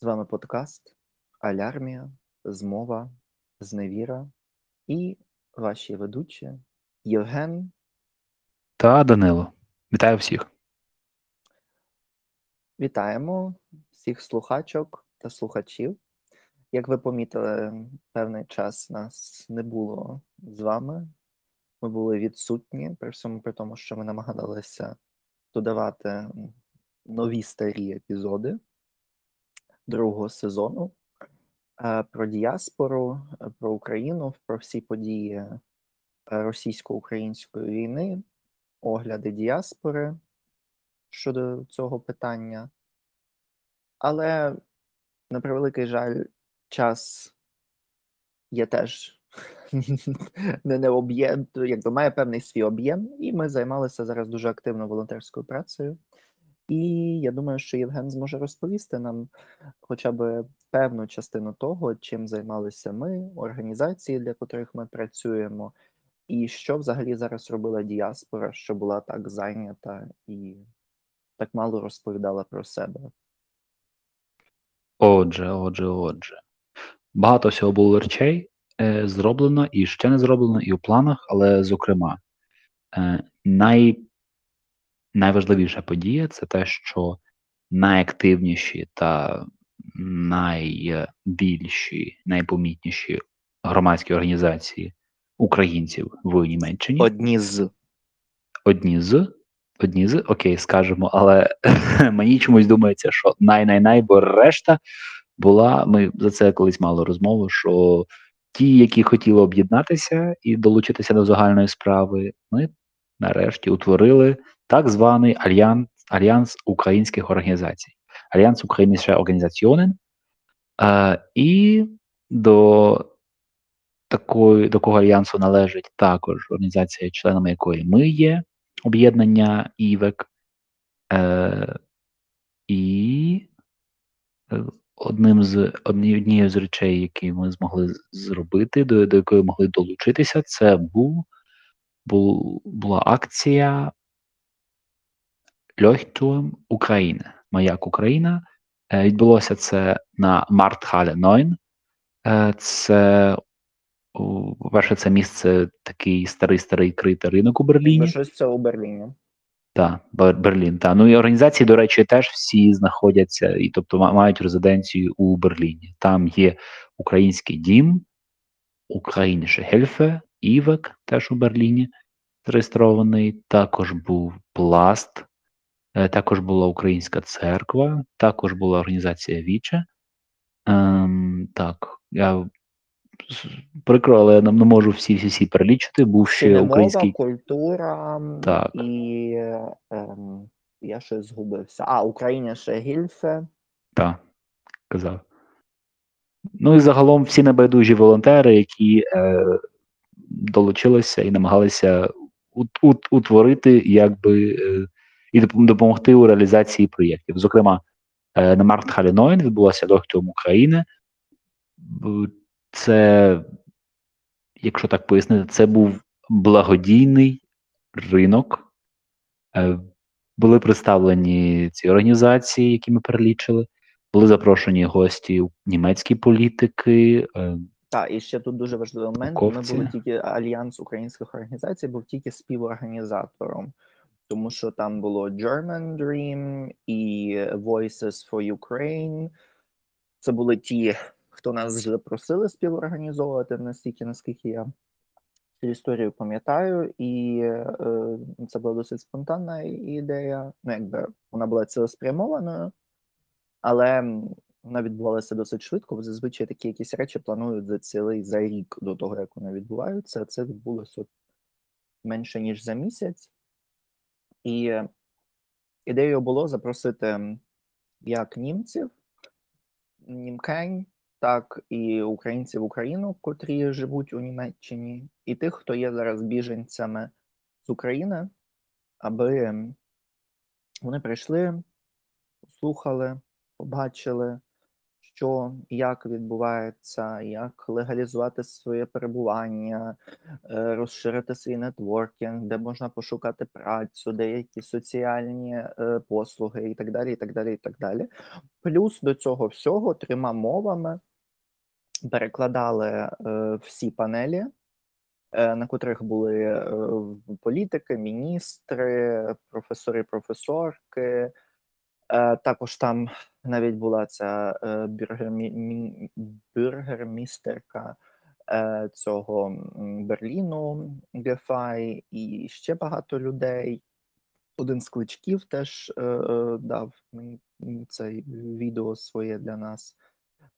З вами подкаст Алярмія, Змова, Зневіра і ваші ведучі Євген. Та Данило. Вітаю всіх. Вітаємо всіх слухачок та слухачів. Як ви помітили, певний час нас не було з вами. Ми були відсутні, при всьому при тому, що ми намагалися додавати нові старі епізоди другого сезону е, про діаспору, е, про Україну, про всі події е, російсько-української війни, огляди діаспори щодо цього питання. Але, на превеликий жаль, час є теж не, не об'єм, якби має певний свій об'єм, і ми займалися зараз дуже активно волонтерською працею. І я думаю, що Євген зможе розповісти нам хоча б певну частину того, чим займалися ми, організації, для котрих ми працюємо, і що взагалі зараз робила діаспора, що була так зайнята і так мало розповідала про себе. Отже, отже, отже. Багато всього було речей е, зроблено і ще не зроблено, і у планах, але, зокрема, е, най, найважливіша подія це те, що найактивніші та найбільші, найпомітніші громадські організації українців в Німеччині. Одні з Одні з. Одні з, окей, скажемо, але мені чомусь думається, що най-най-най, бо решта була. Ми за це колись мали розмову, що ті, які хотіли об'єднатися і долучитися до загальної справи, ми нарешті утворили так званий альянс українських організацій, Альянс Українських Організаціонен. Е, і до такої, до кого альянсу належить також організація, членами якої ми є, об'єднання ІВЕК. Е, І е, одним з однією з речей, які ми змогли зробити, до, до якої могли долучитися, це був, був була акція Льохтурм України. Маяк Україна. Е, Відбулося це на Мартхале 9. Е, Це по-перше, це місце такий старий старий критий ринок у Берліні. щось це у Берліні. Так, Берлін. Та. Ну і організації, до речі, теж всі знаходяться, і тобто мають резиденцію у Берліні. Там є український дім, Українше Гельфе, Івек, теж у Берліні зареєстрований. Також був Пласт, також була Українська церква, також була організація Віче. Ем, Так, я прикро, але я не можу всі всі всі перелічити. Був ще Це український культура Так. і ем, я щось згубився. А, Україна ще Гільфе. Так, казав. Ну і загалом всі небайдужі волонтери, які е, долучилися і намагалися ут, ут, утворити якби е, і допомогти у реалізації проєктів. Зокрема, е, на Мартхалі 9 відбулося Лохтом України. Це, якщо так пояснити, це був благодійний ринок. Е, були представлені ці організації, які ми перелічили. Були запрошені гості німецькі політики. е, Так, і ще тут дуже важливий момент. Ми були тільки Альянс українських організацій, був тільки співорганізатором, тому що там було German Dream і Voices for Ukraine. Це були ті, хто нас запросили співорганізовувати, настільки, наскільки я цю історію пам'ятаю, і е, це була досить спонтанна ідея. Ну, якби вона була цілеспрямованою, але вона відбувалася досить швидко, бо зазвичай такі якісь речі планують за цілий за рік до того, як вони відбуваються. Це відбулося менше ніж за місяць. І е, ідеєю було запросити як німців, німкень, так і українців Україну, котрі живуть у Німеччині, і тих, хто є зараз біженцями з України, аби вони прийшли, послухали, побачили, що, як відбувається, як легалізувати своє перебування, е, розширити свій нетворкінг, де можна пошукати працю, деякі соціальні е, послуги і так далі. і так далі, і так далі. Плюс до цього всього трьома мовами перекладали е, всі панелі, на котрих були політики, міністри, професори, професорки. Також там навіть була ця е, бюргермі, бюргермістерка е, цього Берліну Гефай і ще багато людей. Один з кличків теж е, дав мені це відео своє для нас.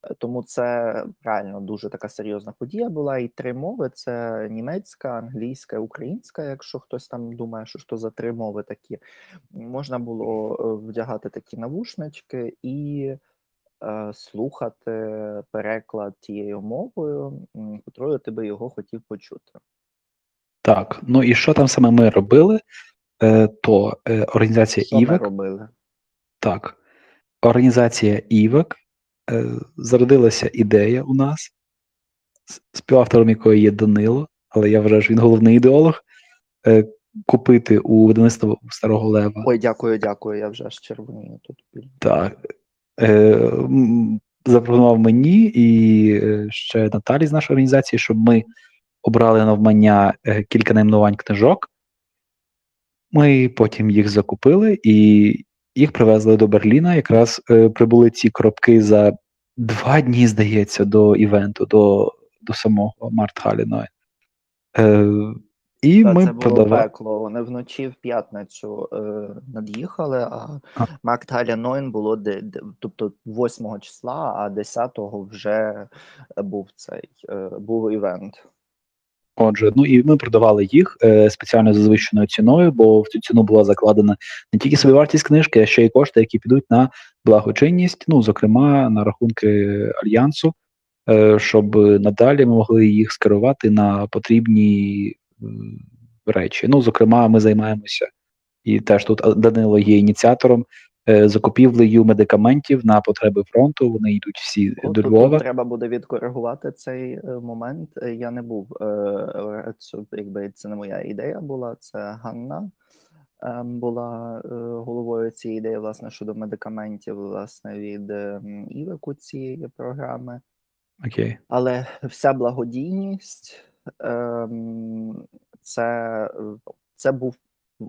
Е, Тому це реально дуже така серйозна подія була. І три мови: це німецька, англійська, українська. Якщо хтось там думає, що що за три мови такі, можна було е, вдягати такі навушнички і е, слухати переклад тією мовою, котрою ти би його хотів почути. Так, ну і що там саме ми робили? Е, то е, організація Що ми ІВЕК, робили? так, організація ІВЕК, зародилася ідея у нас, співавтором якої є Данило, але я вважаю, що він головний ідеолог. Е, купити у видавництва Старого Лева Ой, дякую, дякую. Я вже аж червонію тут. Так. Е, запропонував мені і е, ще Наталі з нашої організації, щоб ми обрали навмання е, кілька найменувань книжок. Ми потім їх закупили і їх привезли до Берліна. Якраз е, прибули ці коробки за два дні, здається, до івенту, до, до самого Мартхаліної. Е, і Та ми це було продавали. пекло. Вони вночі в п'ятницю е, над'їхали, а А. Март Нойн було де, де, тобто 8 числа, а 10-го вже був цей е, був івент. Отже, ну і ми продавали їх е, спеціально за завищеною ціною, бо в цю ціну була закладена не тільки собівартість книжки, а ще й кошти, які підуть на благочинність, ну зокрема на рахунки альянсу, е, щоб надалі ми могли їх скерувати на потрібні е, речі. Ну, зокрема, ми займаємося і теж тут Данило є ініціатором закупівлею медикаментів на потреби фронту. Вони йдуть всі От до тут Львова. треба буде відкоригувати цей е, момент. Е, Я не був е, е, це, якби це не моя ідея була. Це Ганна е, була е, головою цієї ідеї, власне, щодо медикаментів, власне, від е, м, Івеку цієї програми. Окей. Але вся благодійність ем, це, е, це був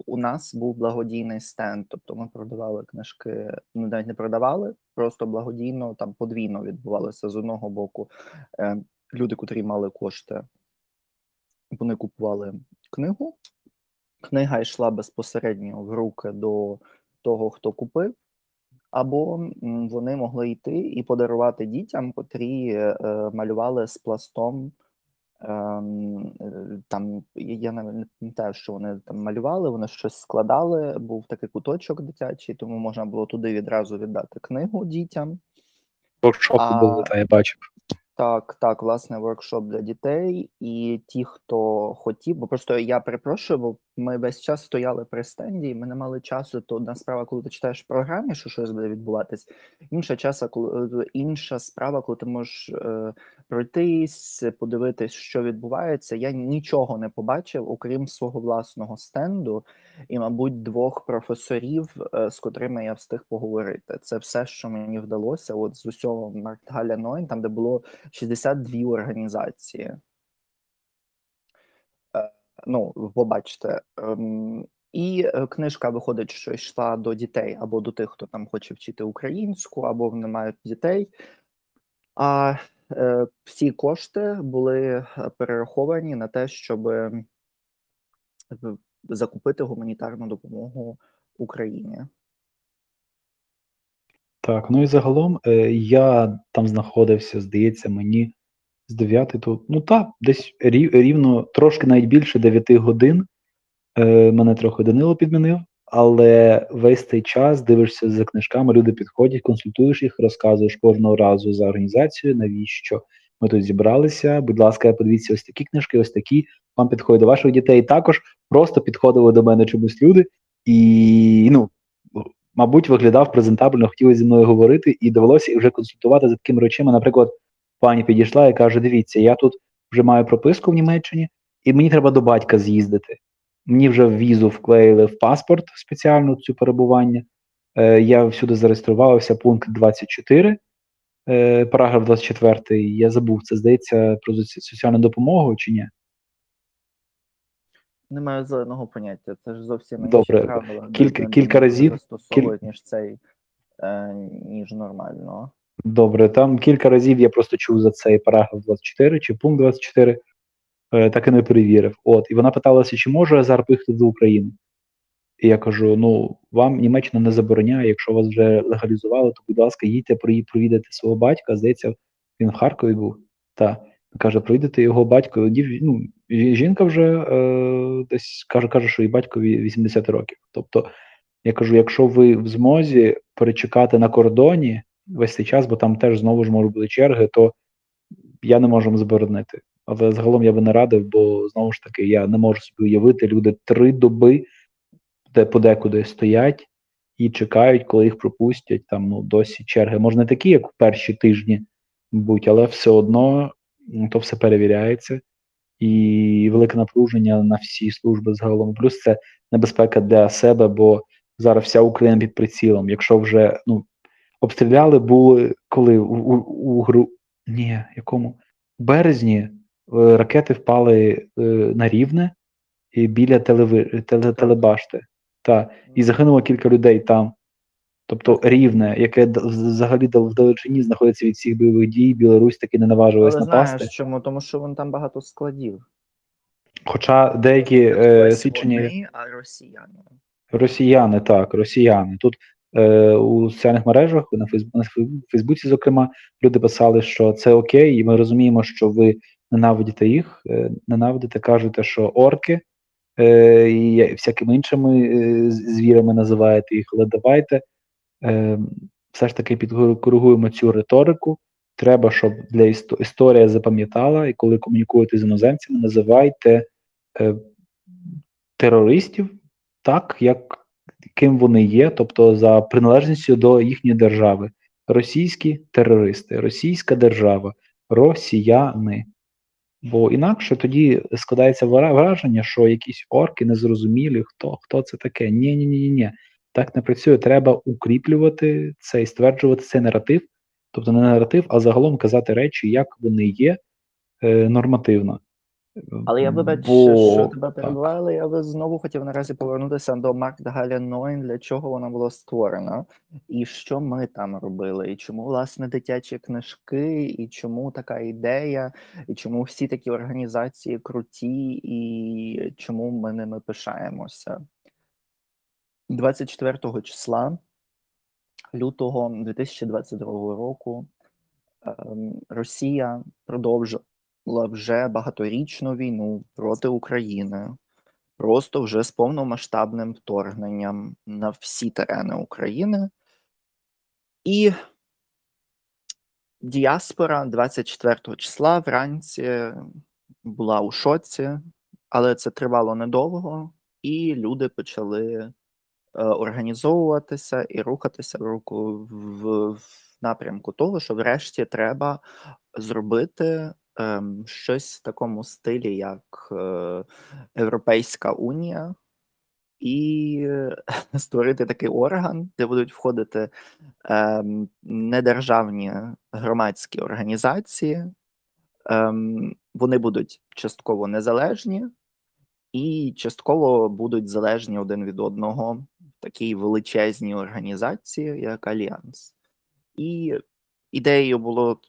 у нас був благодійний стенд. Тобто ми продавали книжки, ну навіть не продавали, просто благодійно там подвійно відбувалося з одного боку. Е, люди, котрі мали кошти, вони купували книгу. Книга йшла безпосередньо в руки до того, хто купив. Або вони могли йти і подарувати дітям, котрі е, малювали з пластом. Ем, е, там я я навіть не пам'ятаю, що вони там малювали, вони щось складали. Був такий куточок дитячий, тому можна було туди відразу віддати книгу дітям. Воркшоп був, та я бачив. Так, так, власне, воркшоп для дітей, і ті, хто хотів, бо просто я перепрошую, бо ми весь час стояли при стенді, і ми не мали часу. То одна справа, коли ти читаєш в програмі, що щось буде відбуватись, інша часа, коли е, інша справа, коли ти можеш е, пройтись, подивитись, що відбувається. Я нічого не побачив, окрім свого власного стенду, і, мабуть, двох професорів, е, з котрими я встиг поговорити. Це все, що мені вдалося. От з усього Markthalle Neun, там де було 62 організації. Ну, побачите. Ем, І е, книжка виходить, що йшла до дітей або до тих, хто там хоче вчити українську, або вони мають дітей. А е, всі кошти були е, перераховані на те, щоб закупити гуманітарну допомогу Україні. Так, ну і загалом е, я там знаходився, здається, мені з 9 до. Ну так, десь рів, рівно трошки навіть більше 9 годин. Е, мене трохи Данило підмінив, але весь цей час дивишся за книжками, люди підходять, консультуєш їх, розказуєш кожного разу за організацію, навіщо ми тут зібралися. Будь ласка, подивіться ось такі книжки, ось такі. Вам підходять до ваших дітей. Також просто підходили до мене чомусь люди, і ну мабуть, виглядав презентабельно, хотіли зі мною говорити, і довелося вже консультувати за такими речами. Наприклад, пані підійшла і каже: Дивіться, я тут вже маю прописку в Німеччині, і мені треба до батька з'їздити. Мені вже в візу вклеїли в паспорт спеціальну цю перебування. Е, Я всюди зареєструвався, пункт 24, е, параграф 24. Я забув, це здається про соціальну допомогу чи ні? Не маю зеленого поняття. Це ж зовсім інші Добре. правила. Кілька- кілька разів- застосовують, ніж цей, е, ніж нормально. Добре, там кілька разів я просто чув за цей параграф 24 чи пункт 24, е, так і не перевірив. От, і вона питалася, чи можу я зараз поїхати до України. І я кажу: ну, вам Німеччина не забороняє, якщо вас вже легалізували, то, будь ласка, їдьте провідати свого батька. Здається, він в Харкові був. Та каже, провідати його батько. Ну, жінка вже е, десь каже, каже, що і батькові 80 років. Тобто, я кажу, якщо ви в змозі перечекати на кордоні весь цей час, бо там теж знову ж можуть бути черги, то я не можу вам заборонити. Але загалом я би не радив, бо знову ж таки я не можу собі уявити, люди три доби де подекуди стоять і чекають, коли їх пропустять. Там ну досі черги. Може, не такі, як в перші тижні, будь, але все одно то все перевіряється. І велике напруження на всі служби загалом. Плюс це небезпека для себе, бо зараз вся Україна під прицілом. Якщо вже ну обстріляли, були коли у, у, у гру ні, якому в березні е, ракети впали е, на рівне і біля телеви, теле, телебашти. Та, і загинуло кілька людей там. Тобто рівне, яке взагалі в далечині знаходиться від всіх бойових дій, Білорусь таки не наважилась Але напасти. знаєш чому? Тому що вон там багато складів. Хоча деякі е, свідчення вони, а росіяни. росіяни, так, росіяни. Тут е, у соціальних мережах, на Фейсбуці, зокрема, люди писали, що це окей, і ми розуміємо, що ви ненавидите їх, е, ненавидите, кажете, що орки е, і всякими іншими звірами називаєте їх, але давайте все ж таки підкоригуємо цю риторику. Треба, щоб для істо- історія запам'ятала, і коли комунікуєте з іноземцями, називайте е, терористів так, як ким вони є, тобто за приналежністю до їхньої держави. Російські терористи, російська держава, росіяни. Бо інакше тоді складається враження, що якісь орки незрозумілі, хто, хто це таке. Ні, ні, ні, ні. Так не працює. Треба укріплювати це і стверджувати цей наратив, тобто не наратив, а загалом казати речі, як вони є е, нормативно. Але я вибач, Бо- що тебе але я би знову хотів наразі повернутися до Марк Галя Нойн, для чого вона була створена, і що ми там робили, і чому власне дитячі книжки, і чому така ідея, і чому всі такі організації круті, і чому ми ними пишаємося. 24 числа лютого 2022 року ем, Росія продовжила вже багаторічну війну проти України, просто вже з повномасштабним вторгненням на всі терени України. І діаспора 24 числа вранці була у шоці, але це тривало недовго, і люди почали е, організовуватися і рухатися в руку в, в напрямку того, що врешті треба зробити ем, щось в такому стилі, як е, Європейська Унія, і створити такий орган, де будуть входити ем, недержавні громадські організації. Ем, вони будуть частково незалежні і частково будуть залежні один від одного в такій величезній організації, як Альянс. І ідеєю було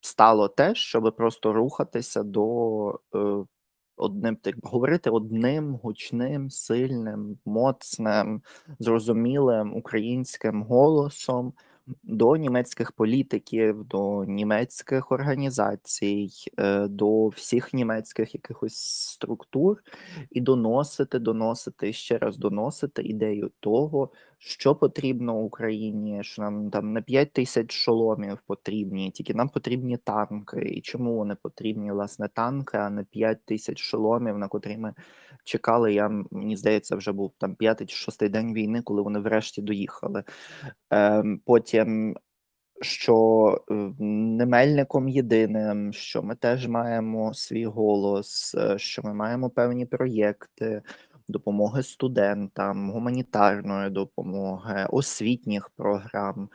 стало те, щоб просто рухатися до е, одним так говорити одним гучним, сильним, моцним, зрозумілим українським голосом до німецьких політиків, до німецьких організацій, е, до всіх німецьких якихось структур, і доносити, доносити ще раз доносити ідею того, що потрібно Україні, що нам там не 5 тисяч шоломів потрібні, тільки нам потрібні танки. І чому вони потрібні, власне, танки, а не 5 тисяч шоломів, на котрі ми чекали. Я мені здається, вже був там п'ятий чи шостий день війни, коли вони врешті доїхали. Ем, Потім що е, не мельником єдиним, що ми теж маємо свій голос, е, що ми маємо певні проєкти допомоги студентам, гуманітарної допомоги, освітніх програм,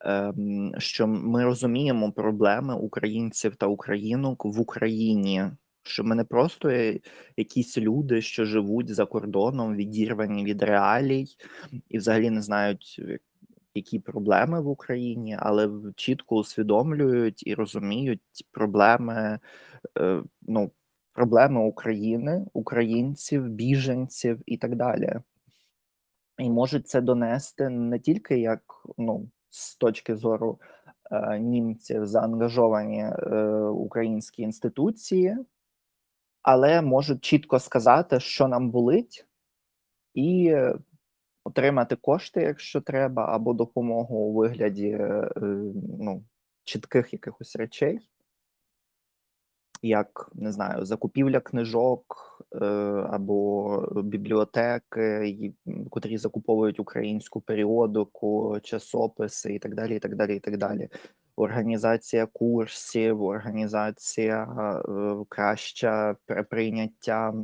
ем, що ми розуміємо проблеми українців та українок в Україні. Що ми не просто якісь люди, що живуть за кордоном, відірвані від реалій, і взагалі не знають, які проблеми в Україні, але чітко усвідомлюють і розуміють проблеми, е, ну, проблеми України, українців, біженців і так далі. І можуть це донести не тільки як ну, з точки зору е, німців заангажовані е, українські інституції, але можуть чітко сказати, що нам болить, і отримати кошти, якщо треба, або допомогу у вигляді е, ну, чітких якихось речей, як не знаю, закупівля книжок е, або бібліотеки, котрі закуповують українську періодику, часописи і так далі. і так далі, і так далі. Організація курсів, організація е, краща прийняття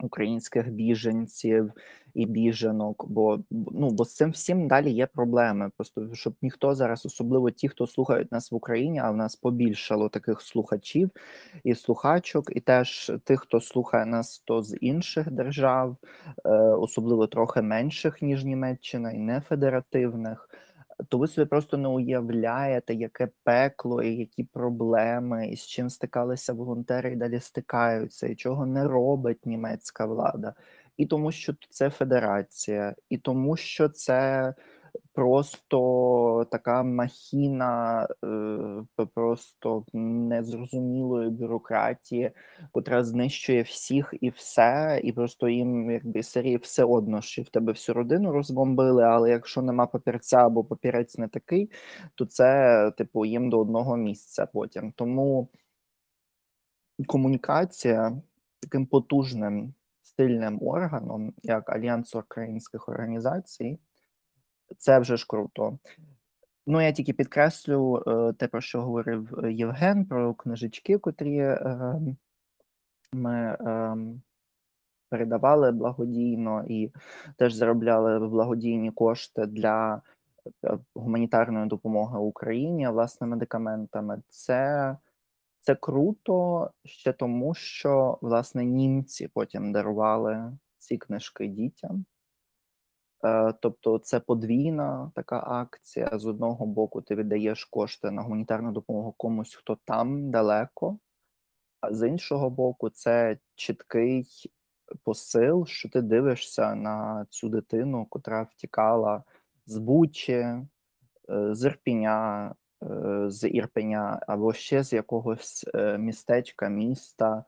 українських біженців і біженок, бо ну бо з цим всім далі є проблеми. Просто щоб ніхто зараз, особливо ті, хто слухають нас в Україні, а в нас побільшало таких слухачів і слухачок, і теж тих, хто слухає нас, то з інших держав, е, особливо трохи менших ніж Німеччина, і не федеративних то ви собі просто не уявляєте, яке пекло і які проблеми, і з чим стикалися волонтери і далі стикаються, і чого не робить німецька влада, і тому, що це федерація, і тому, що це просто така махіна е, просто незрозумілої бюрократії, котра знищує всіх і все, і просто їм якби серії все одно, що в тебе всю родину розбомбили. Але якщо нема папірця або папірець не такий, то це типу їм до одного місця потім. Тому комунікація таким потужним сильним органом, як Альянс українських організацій це вже ж круто. Ну, я тільки підкреслю е, те, про що говорив е, Євген, про книжечки, котрі е, ми передавали благодійно і теж заробляли благодійні кошти для гуманітарної допомоги Україні власне медикаментами. Це це круто ще тому, що власне німці потім дарували ці книжки дітям. Е, тобто це подвійна така акція. З одного боку, ти віддаєш кошти на гуманітарну допомогу комусь, хто там далеко, а з іншого боку, це чіткий посил, що ти дивишся на цю дитину, котра втікала з Бучі, е, з Ірпіня, е, з Ірпеня або ще з якогось містечка, міста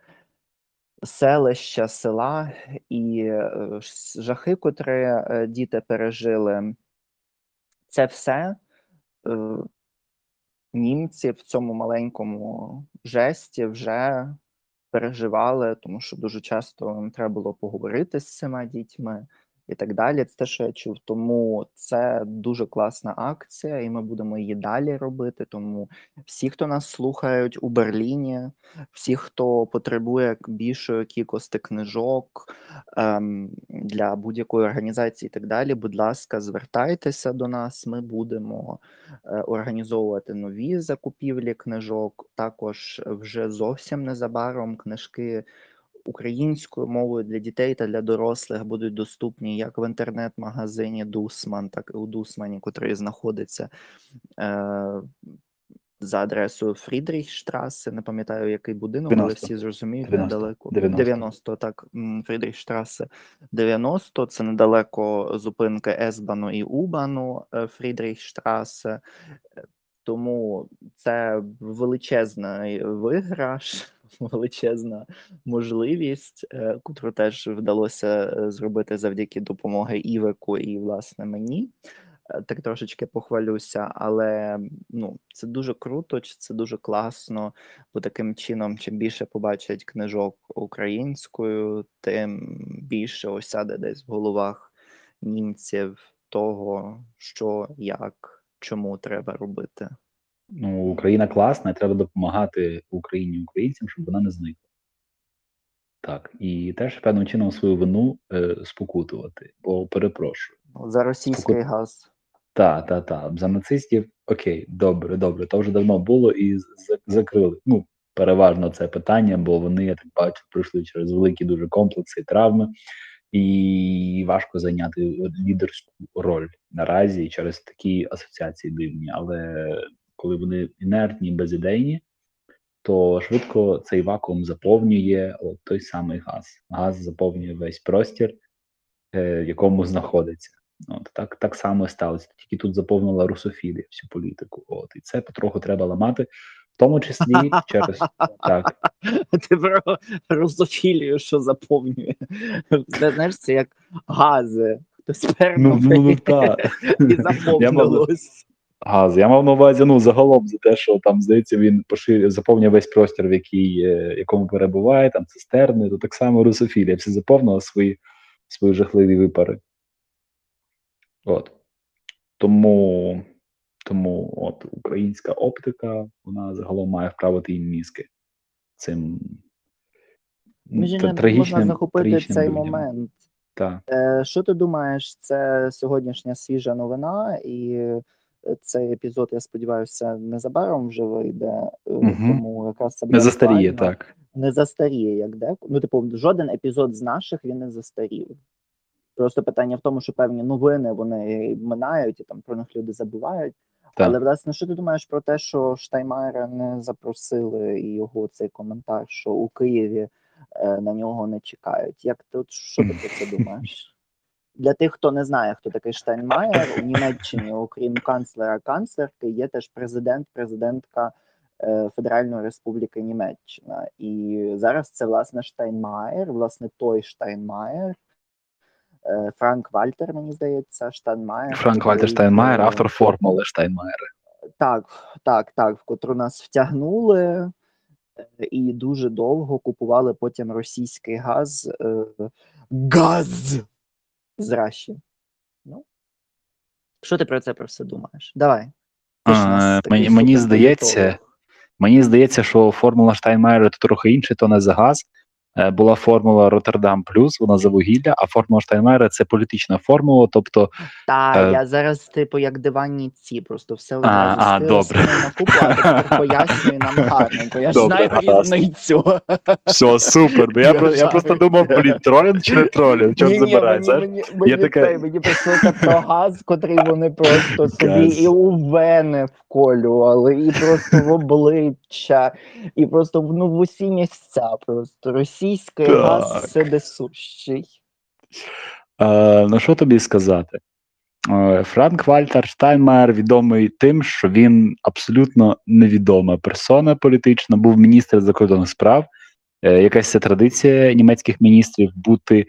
селища, села і е, жахи, котрі е, діти пережили, це все е, німці в цьому маленькому жесті вже переживали, тому що дуже часто треба було поговорити з цими дітьми і так далі. Це те, що я чув. Тому це дуже класна акція, і ми будемо її далі робити. Тому всі, хто нас слухають у Берліні, всі, хто потребує більшої кількості книжок ем, для будь-якої організації, і так далі. Будь ласка, звертайтеся до нас. Ми будемо е, організовувати нові закупівлі книжок. Також вже зовсім незабаром книжки українською мовою для дітей та для дорослих будуть доступні як в інтернет-магазині Дусман, так і у Дусмані, котрий знаходиться е, за адресою Фрідріхштраси. Не пам'ятаю, який будинок, 90. але всі зрозуміють 90. недалеко. 90. 90, так, Фрідріхштраси 90. Це недалеко зупинки Есбану і Убану е, Фрідріхштрасе. Тому це величезний виграш величезна можливість, е, котру теж вдалося е, зробити завдяки допомоги Івеку і, власне, мені. Е, Так трошечки похвалюся, але ну, це дуже круто, це дуже класно, бо таким чином, чим більше побачать книжок українською, тим більше осяде десь в головах німців того, що, як, чому треба робити. Ну, Україна класна, і треба допомагати Україні українцям, щоб вона не зникла. Так, і теж певним чином свою вину е, спокутувати, бо перепрошую. За російський Спокут- газ. Та, та, та. За нацистів окей, добре, добре. То вже давно було і закрили. Ну, переважно це питання, бо вони, я так бачу, пройшли через великі дуже комплекси і травми, і важко зайняти лідерську роль наразі через такі асоціації дивні. Але коли вони інертні, безідейні, то швидко цей вакуум заповнює от той самий газ. Газ заповнює весь простір, е, в якому знаходиться. От так, так само сталося. Тільки тут заповнила русофілія всю політику. От і це потроху треба ламати, в тому числі через так. Ти про русофілію, що заповнює. Це, знаєш, це як гази. Хтось Ну, ну, ну так. і заповнилось. Газ. Я мав на увазі ну загалом за те, що там здається, він поширює заповнює весь простір, в який, е, якому перебуває, там цистерни, то так само русофілія. Все заповнила свої, свої жахливі випари. От. Тому, тому от українська оптика, вона загалом має вправити їм мізки цим Між та- іншим, можна захопити трагічним цей людям. момент. Так. Е, Що ти думаєш, це сьогоднішня свіжа новина, і цей епізод, я сподіваюся, незабаром вже вийде, Мгм. тому якраз це Не застаріє, так. Не застаріє, як де. Ну, типу, жоден епізод з наших він не застарів. Просто питання в тому, що певні новини вони минають і там про них люди забувають. Так. Але власне, що ти думаєш про те, що Штаймайера не запросили і його цей коментар, що у Києві е, на нього не чекають? Як ти от що ти про це думаєш? Для тих, хто не знає, хто такий Штайнмаєр, у Німеччині, окрім канцлера канцлерки, є теж президент, президентка е, Федеральної Республіки Німеччина. І зараз це власне Штайнмаєр, власне той Штайнмаєр. е, Франк Вальтер, мені здається, Штайнмаєр. Франк котрий, Вальтер Штайнмаєр, е, автор формули Штайнмаєра. так, так, так, в котру нас втягнули е, і дуже довго купували потім російський газ. е, Газ з Раші. Ну, що ти про це про все думаєш? Давай. А, Мені, мені здається, мені здається, що формула Штайнмаєра то трохи інше, то не за газ. Е, Була формула Роттердам плюс, вона за вугілля, а формула Штайнмаєра це політична формула, тобто Та, Е, я зараз, типу, як диванні ці, просто все одразу а, скину, добре. на купу, а тепер пояснюю нам гарненько. Я ж знаю різницю. все супер. Бо я, Я про- я просто думав, блін, тролінг чи не тролінг, чорт Ні-ні, мені, мені, цей, мені прийшлося про газ, котрий вони просто собі і у вени вколювали, і просто в обличчя, і просто ну, в усі місця. Просто російський Так. газ всюдисущий. Е, ну що тобі сказати? Е, Франк Вальтер Штайнмаєр відомий тим, що він абсолютно невідома персона політична, був міністр закордонних справ. Е, якась це традиція німецьких міністрів бути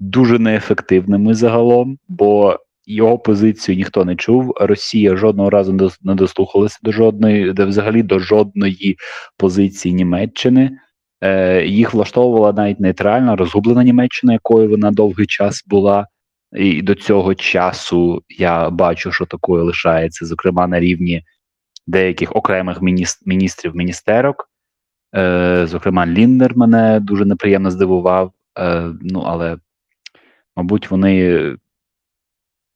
дуже неефективними загалом, бо його позицію ніхто не чув. Росія жодного разу не не дослухалася до жодної, де взагалі до жодної позиції Німеччини. Е, їх влаштовувала навіть нейтральна, розгублена Німеччина, якою вона довгий час була. І до цього часу я бачу, що такою лишається, зокрема на рівні деяких окремих міністрів міністерок. Е, зокрема, Ліндер мене дуже неприємно здивував. Е, ну, але, мабуть, вони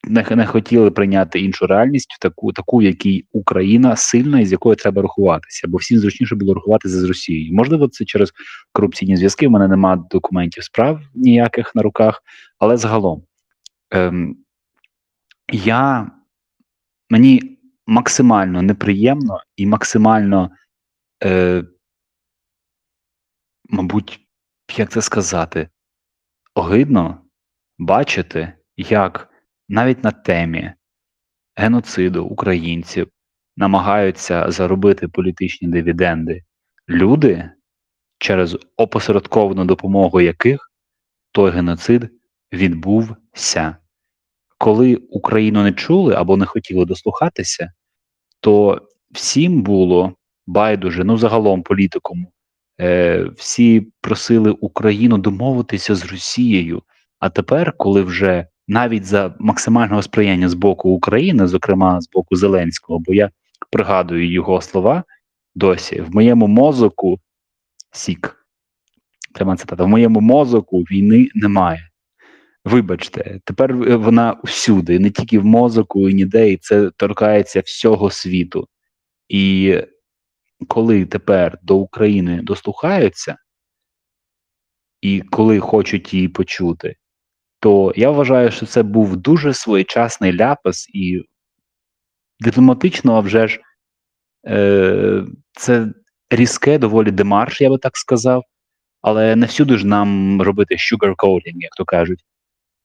не, не хотіли прийняти іншу реальність, таку, таку, в якій Україна сильна і з якою треба рахуватися, бо всім зручніше було рахуватися з Росією. Можливо, це через корупційні зв'язки. У мене немає документів справ ніяких на руках, але загалом ем, я мені максимально неприємно і максимально, е, мабуть, як це сказати, огидно бачити, як навіть на темі геноциду українців намагаються заробити політичні дивіденди люди, через опосередковану допомогу яких той геноцид відбувся. Коли Україну не чули або не хотіли дослухатися, то всім було байдуже, ну загалом політикуму. Е, всі просили Україну домовитися з Росією. А тепер, коли вже навіть за максимального сприяння з боку України, зокрема з боку Зеленського, бо я пригадую його слова досі, в моєму мозоку сік. Пряма цитата, в моєму мозоку війни немає. Вибачте, тепер вона всюди, не тільки в мозоку і ніде, і це торкається всього світу. І коли тепер до України дослухаються, і коли хочуть її почути, то я вважаю, що це був дуже своєчасний ляпас, і дипломатично, а вже ж, е, це різке доволі демарш, я би так сказав. Але не всюди ж нам робити sugarcoating, як то кажуть,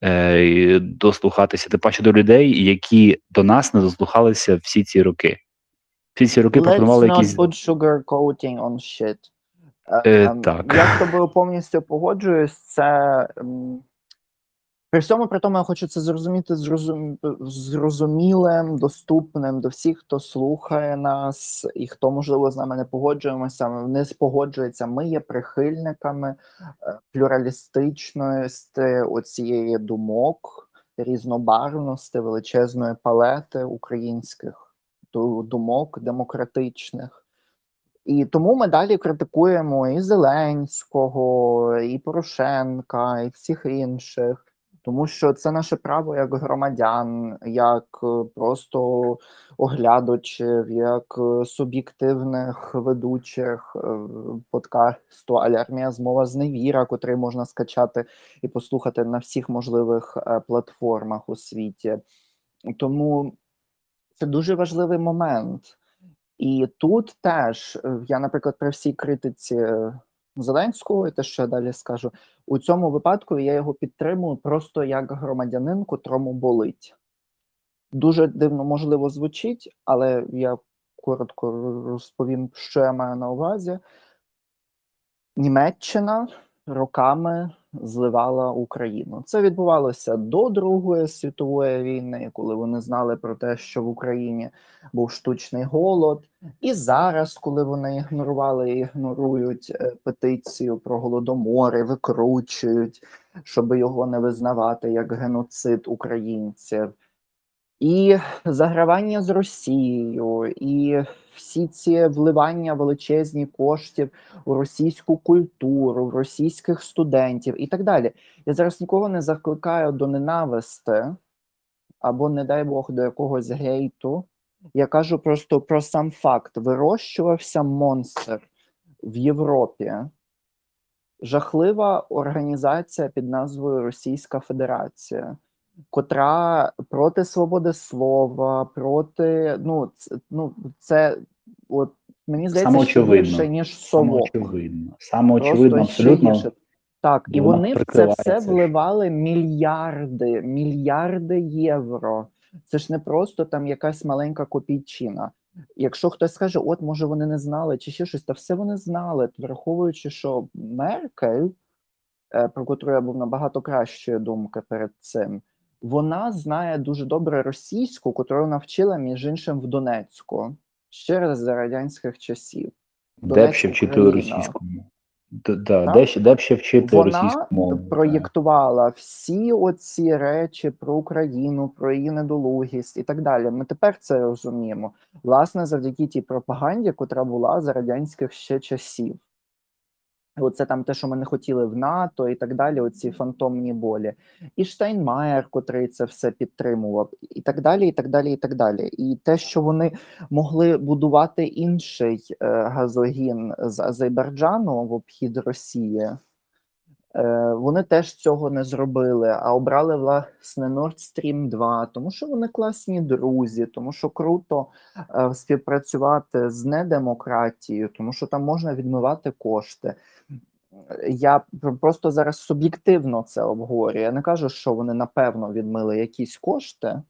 е, і дослухатися, тим паче до людей, які до нас не дослухалися всі ці роки. Всі ці роки Let's пропонували not якісь. put sugar coating on shit. Е, Е, ем, так. Я з тобою повністю погоджуюсь. Це при всьому при тому я хочу це зрозуміти зрозум... зрозумілим, доступним до всіх, хто слухає нас і хто, можливо, з нами не погоджуємося, не спогоджується. Ми є прихильниками е, плюралістичності оцієї думок, різнобарвності, величезної палети українських думок демократичних. І тому ми далі критикуємо і Зеленського, і Порошенка, і всіх інших, тому що це наше право як громадян, як е, просто оглядачів, як е, суб'єктивних ведучих е, подкасту Алярмія змова зневіра, котрий можна скачати і послухати на всіх можливих платформах у світі. Тому це дуже важливий момент. І тут теж я, наприклад, при всій критиці Зеленського, і те, що я далі скажу, у цьому випадку я його підтримую просто як громадянин, котрому болить. Дуже дивно, можливо, звучить, але я коротко розповім, що я маю на увазі. Німеччина роками зливала Україну. Це відбувалося до Другої світової війни, коли вони знали про те, що в Україні був штучний голод, і зараз, коли вони ігнорували і ігнорують е, петицію про голодомори, викручують, щоб його не визнавати як геноцид українців. І загравання з Росією, і всі ці вливання величезні коштів у російську культуру, в російських студентів і так далі. Я зараз нікого не закликаю до ненависти або, не дай Бог, до якогось гейту. Я кажу просто про сам факт: вирощувався монстр в Європі. Жахлива організація під назвою Російська Федерація, котра проти свободи слова, проти ну це, ну це от мені здається, що Самоочевидно. гірше, ніж совок. Самоочевидно. Самоочевидно, ще абсолютно. гірше. Так, і вони в це все вливали мільярди, мільярди євро. Це ж не просто там якась маленька копійчина. Якщо хтось скаже, от може вони не знали, чи ще щось, та все вони знали, враховуючи, що Меркель, е, про котру я був набагато кращої думки перед цим, вона знає дуже добре російську, котру навчила, між іншим, в Донецьку ще раз за радянських часів. Де б ще вчити російську мову? Да, де, ще- де б ще вчити Вона російську мову? проєктувала всі оці речі про Україну, про її недолугість і так далі. Ми тепер це розуміємо. Власне, завдяки тій пропаганді, котра була за радянських ще часів. Оце там те, що ми не хотіли в НАТО і так далі, оці фантомні болі. І Штайнмаєр, котрий це все підтримував, і так далі, і так далі, і так далі. І те, що вони могли будувати інший е, газогін з Азербайджану в обхід Росії, вони теж цього не зробили, а обрали власне Nord Stream 2, тому що вони класні друзі, тому що круто е, співпрацювати з недемократією, тому що там можна відмивати кошти. Я просто зараз суб'єктивно це обговорюю. Я не кажу, що вони напевно відмили якісь кошти,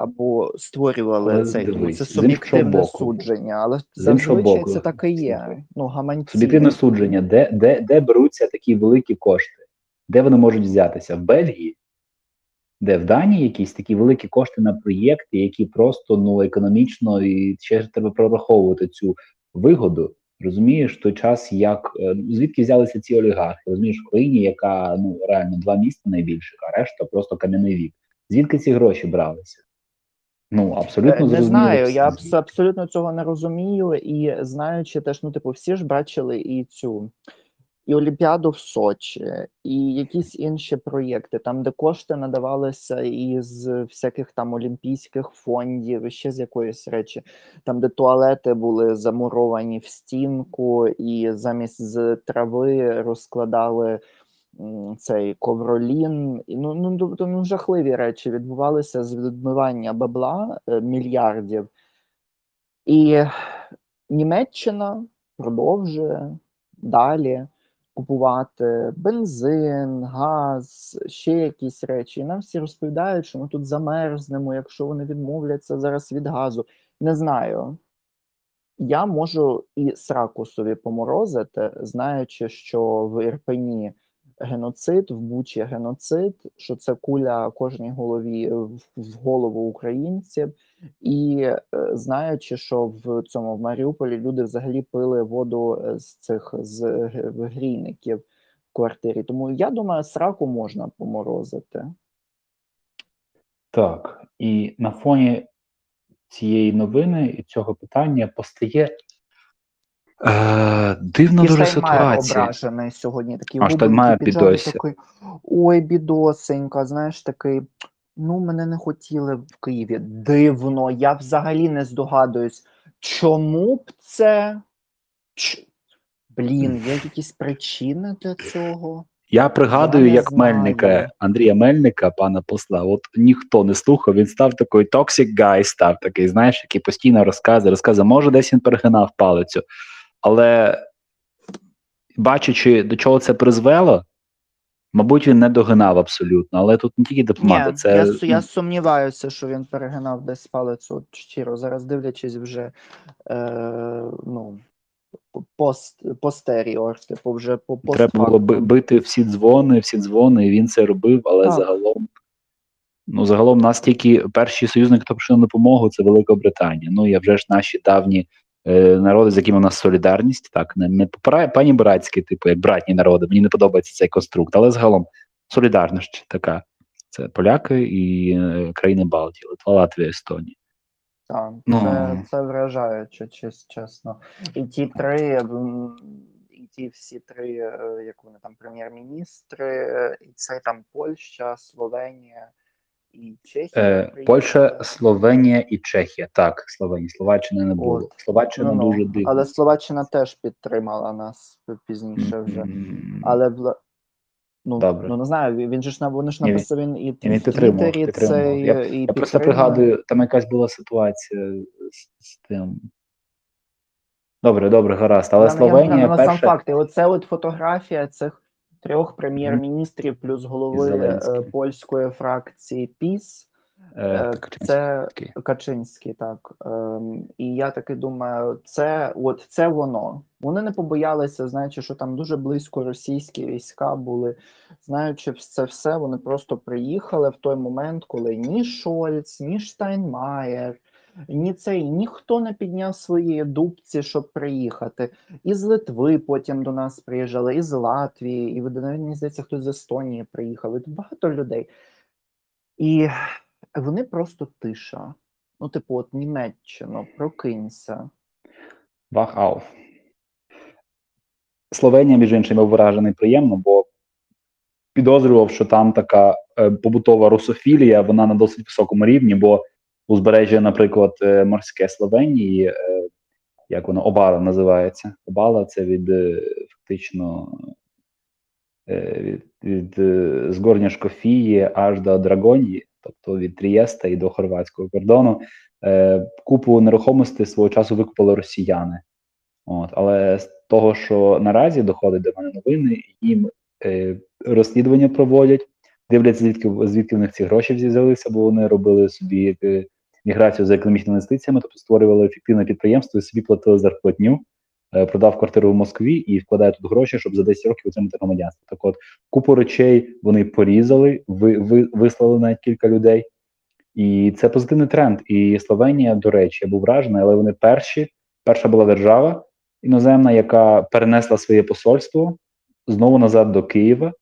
або створювали Але цей, дивись, це суб'єктивне боку- судження, але зазвичай боку, це так і є. Ну, гаманці. Суб'єктивне судження, де, де, де беруться такі великі кошти? Де вони можуть взятися? В Бельгії? Де в Данії якісь такі великі кошти на проєкти, які просто ну економічно і ще ж треба прораховувати цю вигоду. Розумієш, той час, як е, ну, звідки взялися ці олігархи? Розумієш, в країні, яка ну реально два міста найбільших, а решта просто кам'яний вік. Звідки ці гроші бралися? Ну абсолютно Е, Не знаю, я абс- абсолютно цього не розумію, і знаючи теж, ну, типу, всі ж бачили і цю і Олімпіаду в Сочі, і якісь інші проєкти, там, де кошти надавалися із всяких там олімпійських фондів, ще з якоїсь речі, там, де туалети були замуровані в стінку, і замість з трави розкладали цей ковролін. Ну, ну, тобто, ну, жахливі речі відбувалися з відмивання бабла е, мільярдів. І Німеччина продовжує далі купувати бензин, газ, ще якісь речі. І нам всі розповідають, що ми тут замерзнемо, якщо вони відмовляться зараз від газу. Не знаю. Я можу і сраку собі поморозити, знаючи, що в Ірпені геноцид, в Бучі геноцид, що це куля кожній голові в, в голову українців, і е, знаючи, що в цьому в Маріуполі люди взагалі пили воду е, з цих з грійників в квартирі. Тому я думаю, сраку можна поморозити. Так, і на фоні цієї новини і цього питання постає е, дивна дуже ситуація. ображений сьогодні. Такий А, губенький піджак, такий, ой, бідосенька, знаєш, такий. Ну, мене не хотіли в Києві. Дивно, я взагалі не здогадуюсь, чому б це. Ч... Блін, є якісь причини для цього. Я пригадую, Я як знаю. Мельника, Андрія Мельника, пана посла, от ніхто не слухав, він став такий toxic guy, став такий, знаєш, який постійно розказує, розказує, може, десь він перегинав палицю. Але бачачи, до чого це призвело, мабуть, він не догинав абсолютно. Але тут не тільки дипломати, Ні, це я, я сумніваюся, що він перегинав десь палець, от щиро. Зараз дивлячись вже е, ну, пост, постеріор, типу, вже по треба було бити всі дзвони, всі дзвони, і він це робив, але Так. загалом. Ну, загалом нас тільки перші союзники, хто прийшов на допомогу, це Велика Британія. Ну і вже ж наші давні народи, з якими у нас солідарність, так, не, не пані братські, типу, як братні народи. Мені не подобається цей конструкт, але загалом солідарність така. Це поляки і е, країни Балтії, Литва, Латвія, Естонія. Так, Ну. це, це вражаюче, чес- чесно. І ті три, і ті всі три, е, як вони там, прем'єр-міністри, е, і це там Польща, Словенія і Чехія. Е. Польща, Словенія і Чехія. Так, Словенія, Словаччини не було. От. Словаччина Ну-ну. дуже дивна. Але Словаччина теж підтримала нас пізніше вже. Але в ну, Добре. ну не знаю, він же ж вони ж написав він і, він в Твіттері цей, Я- і Я просто пригадую, там якась була ситуація з, з тим. Добре, добре, гаразд. Але Я- я Словенія впевнена, сам перша. факт. І оце от фотографія цих трьох прем'єр-міністрів плюс голови Зеленський. е, польської фракції ПІС. Е, Е, Качинський. Це Качинський, так. Ем, і я таки думаю, це от це воно. Вони не побоялися, знаючи, що там дуже близько російські війська були. Знаючи це все, вони просто приїхали в той момент, коли ні Шольц, ні Штайнмаєр, ні цей ніхто не підняв свої дубці, щоб приїхати. Із Литви потім до нас приїжджали, із Латвії, і мені здається, хтось з Естонії приїхав. І Тут багато людей. І вони просто тиша. Ну, типу, от Німеччина, прокинься. Вах ауф. Словенія, між іншим, був вражений приємно, бо підозрював, що там така е, побутова русофілія, вона на досить високому рівні, бо узбережжя, наприклад, е, морське Словенії, е, як воно, Обала називається. Обала це від е, фактично від, від е, з Горня Шкофії аж до Драгонії, тобто від Трієста і до хорватського кордону. Купу нерухомості свого часу викупили росіяни. От, але з того, що наразі доходить до мене новини, їм е, розслідування проводять, дивляться, звідки звідки в них ці гроші взялися, бо вони робили собі міграцію за економічними інвестиціями, тобто створювали ефективне підприємство і собі платили зарплатню, е, продав квартиру в Москві і вкладає тут гроші, щоб за 10 років отримати громадянство. Так от купу речей вони порізали, ви, ви вислали навіть кілька людей. І це позитивний тренд. І Словенія, до речі, я був вражений, але вони перші, перша була держава іноземна, яка перенесла своє посольство знову назад до Києва,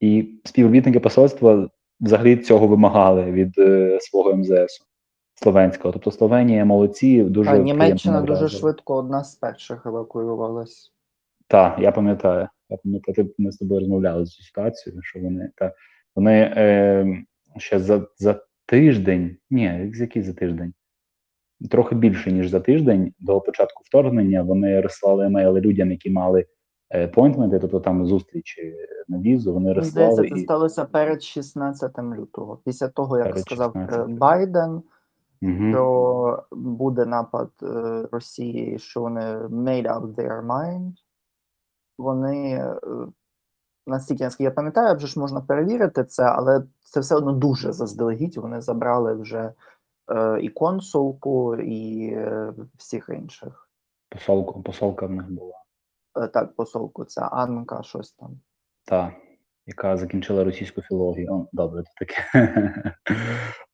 і співробітники посольства взагалі цього вимагали від е, свого МЗС словенського. Тобто Словенія молодці, дуже А Німеччина дуже швидко одна з перших евакуювалась. Так, я пам'ятаю. Я пам'ятаю, ми з тобою розмовляли з ситуацією, що вони та вони е, ще за, за тиждень, ні, з який за тиждень? Трохи більше ніж за тиждень до початку вторгнення вони розслали емейли людям, які мали апойнтменти, тобто там зустрічі на візу. Вони Мені Здається, це і сталося перед 16 лютого. Після того, як Перед сказав е, 16. Байден, Що буде напад е, Росії, що вони made up their mind. Вони е, настільки, наскільки я пам'ятаю, вже ж можна перевірити це, але це все одно дуже заздалегідь. Вони забрали вже е, і консулку, і е, всіх інших. посолку, посолка в них була. Е, так, посолку, це Анка, щось там. Та, яка закінчила російську філологію. О, добре, це таке.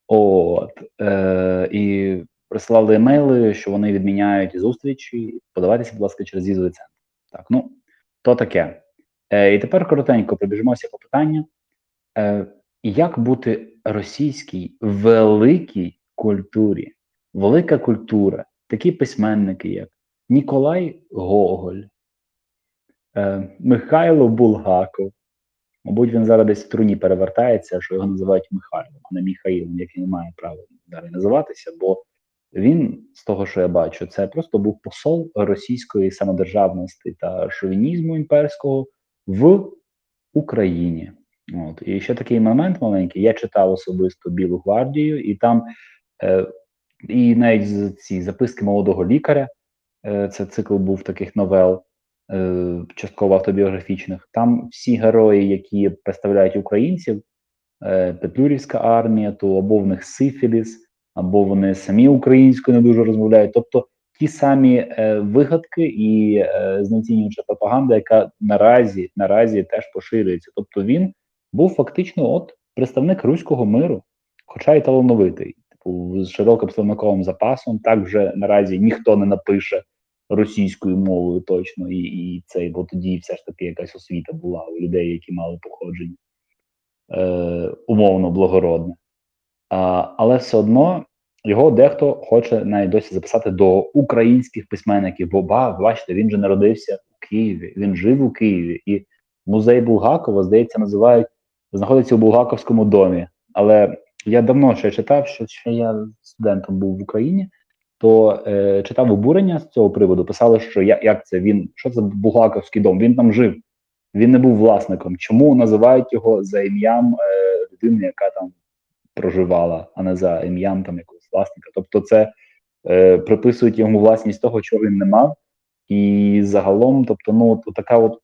От. Е, і присилали емейли, що вони відміняють зустрічі. Подавайтеся, будь ласка, через візовий центр. Так, ну, то таке. Е, і тепер коротенько пробіжимося по питанню. Е, як бути російській великій культурі? Велика культура, такі письменники, як Ніколай Гоголь, е, Михайло Булгаков. Мабуть, він зараз десь в труні перевертається, що його називають Михайлом, а не Міхаїлом, як він має право зараз називатися, бо він, з того, що я бачу, це просто був посол російської самодержавності та шовінізму імперського в Україні. От. І ще такий момент маленький. Я читав особисто Білу гвардію, і там е, і навіть ці записки молодого лікаря. Е, це цикл був таких новел, частково автобіографічних. Там всі герої, які представляють українців, е, Петлюрівська армія, то або в них сифіліс, або вони самі українською не дуже розмовляють. Тобто ті самі е, вигадки і е, знецінююча пропаганда, яка наразі, наразі теж поширюється. Тобто він був фактично от представник руського миру, хоча й талановитий. Типу, з широким словниковим запасом, так вже наразі ніхто не напише російською мовою точно, і, і це, бо тоді все ж таки якась освіта була у людей, які мали походження е, умовно благородне. А, але все одно його дехто хоче навіть досі записати до українських письменників, бо ба, бачите, він же народився у Києві, він жив у Києві, і музей Булгакова, здається, називають знаходиться у Булгаковському домі. Але я давно ще читав, що ще я студентом був в Україні, то е, читав обурення з цього приводу. Писали, що я, як це він, що це Булгаковський дом? Він там жив, він не був власником. Чому називають його за ім'ям е, людини, яка там проживала, а не за ім'ям там якогось власника? Тобто, це е, приписують йому власність того, чого він не мав. І загалом, тобто, ну, от така от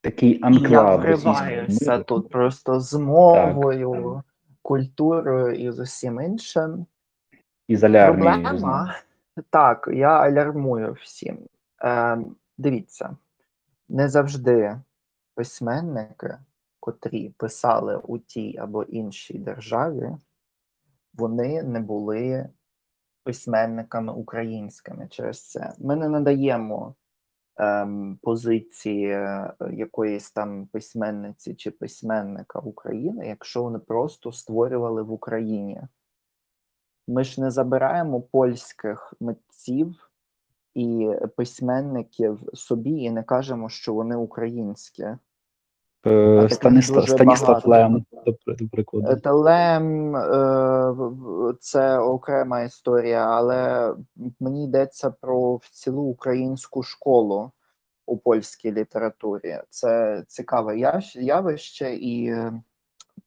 такий Я анклав російського тут просто з мовою, культурою і з усім іншим. Алярмією. Проблема. Так, я алярмую всім. Е, дивіться, не завжди письменники, котрі писали у тій або іншій державі, вони не були письменниками українськими через це. Ми не надаємо ем, позиції е, якоїсь там письменниці чи письменника України, якщо вони просто створювали в Україні. Ми ж не забираємо польських митців і письменників собі і не кажемо, що вони українські. Е, Станіслав. Лем, до, прикладу. Е, в- в- це окрема історія, але мені йдеться про в цілу українську школу у польській літературі. Це цікаве явище, і е,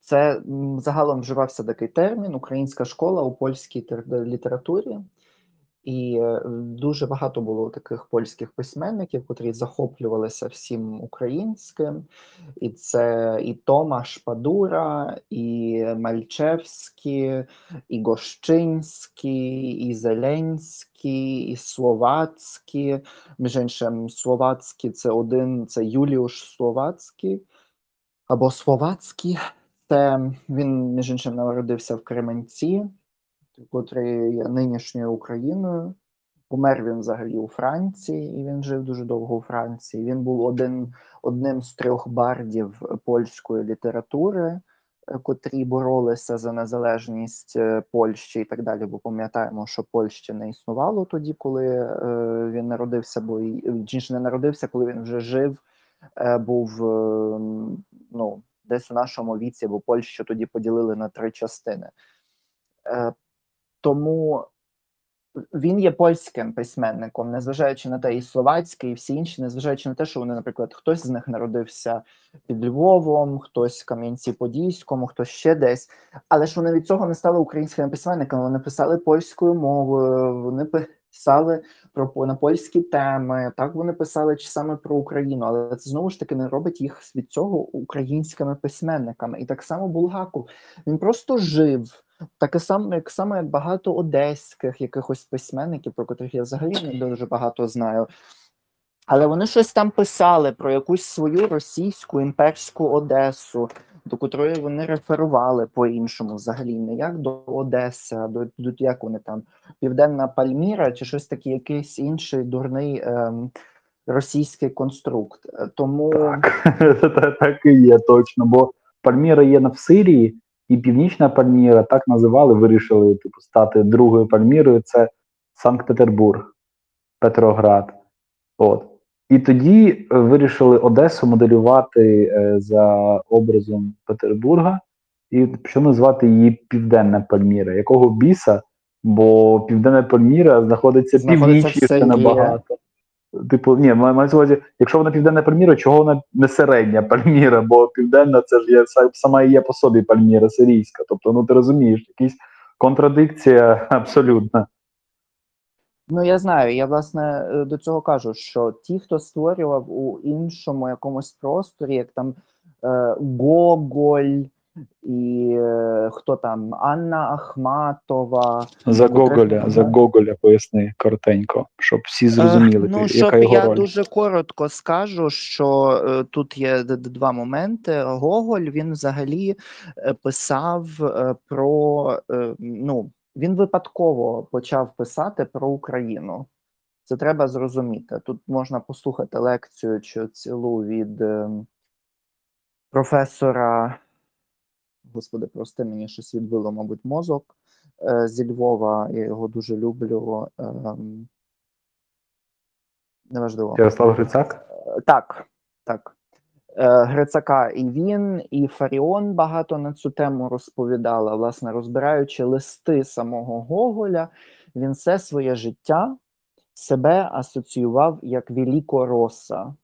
це загалом вживався такий термін українська школа у польській літературі. І е, дуже багато було таких польських письменників, котрі захоплювалися всім українським. І це і Томаш Падура, і Мальчевський, і Гощинський, і Зеленський, і Словацький. Між іншим, Словацький це один, це Юліуш Словацький або Словацький. Це він, між іншим, народився в Кременці, котрий є нинішньою Україною. Помер він взагалі у Франції, і він жив дуже довго у Франції. Він був один, одним з трьох бардів польської літератури, е, котрі боролися за незалежність е, Польщі і так далі. Бо пам'ятаємо, що Польщі не існувало тоді, коли е, він народився, бо не народився, коли він вже жив, був е, ну, десь у нашому віці, бо Польщу тоді поділили на три частини. Е, тому він є польським письменником, незважаючи на те, і словацький, і всі інші, незважаючи на те, що вони, наприклад, хтось з них народився під Львовом, хтось в Кам'янці-Подільському, хтось ще десь. Але ж вони від цього не стали українськими письменниками. Вони писали польською мовою, вони писали про на польські теми. Так вони писали чи саме про Україну, але це знову ж таки не робить їх від цього українськими письменниками. І так само Булгаков. Він просто жив. Таке саме, як саме як багато одеських якихось письменників, про котрих я взагалі не дуже багато знаю. Але вони щось там писали про якусь свою російську імперську Одесу, до котрої вони реферували по-іншому, взагалі, не як до Одеси, а до, до як вони там Південна Пальміра чи щось таке, якийсь інший дурний ем, російський конструкт. Е, Тому Так, так і є точно, бо Пальміра є в Сирії, і Північна Пальміра так називали, вирішили типу, стати другою Пальмірою. Це Санкт-Петербург, Петроград. От. І тоді е, вирішили Одесу моделювати е, за образом Петербурга і почали називати її Південна Пальміра. Якого біса? Бо Південна Пальміра знаходиться, Знаходиться північніше набагато. Типу, ні, маю на увазі, якщо вона південна Пальміра, чого вона не середня Пальміра? Бо південна це ж є сама і є по собі Пальміра сирійська. Тобто, ну ти розумієш, якась контрадикція абсолютна. Ну, я знаю, я власне е, до цього кажу, що ті, хто створював у іншому якомусь просторі, як там е, Гоголь і е, хто там Анна Ахматова. За Гоголя, треба, за. Гоголя поясни коротенько, щоб всі зрозуміли, Е, ну, ти- щоб його я роль. дуже коротко скажу, що е, тут є два моменти. Гоголь він взагалі е, писав е, про е, ну він випадково почав писати про Україну. Це треба зрозуміти. Тут можна послухати лекцію чи цілу від е, професора. Господи, прости мені щось відбило, мабуть, мозок е, зі Львова. Я його дуже люблю. ем, Неважливо. Ярослав Грицак? Е, Так, так. Е, Грицака і він, і Фаріон багато на цю тему розповідали. Власне, розбираючи листи самого Гоголя, він все своє життя себе асоціював як Великороса.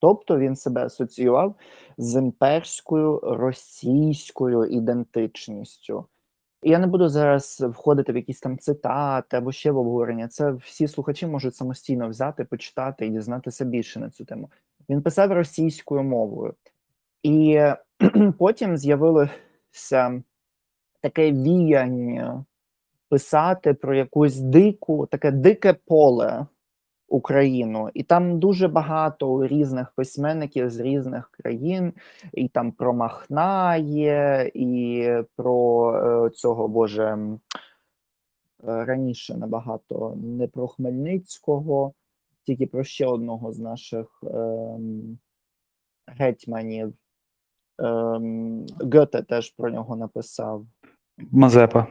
Тобто він себе асоціював з імперською російською ідентичністю. Я не буду зараз входити в якісь там цитати або ще в обговорення. Це всі слухачі можуть самостійно взяти, почитати і дізнатися більше на цю тему. Він писав російською мовою, і потім з'явилося таке віяння писати про якусь дику, таке дике поле Україну, і там дуже багато різних письменників з різних країн, і там про Махна є, і про е, цього Боже е, раніше набагато не про Хмельницького, тільки про ще одного з наших ем, гетьманів. Ем, Гете теж про нього написав. Мазепа.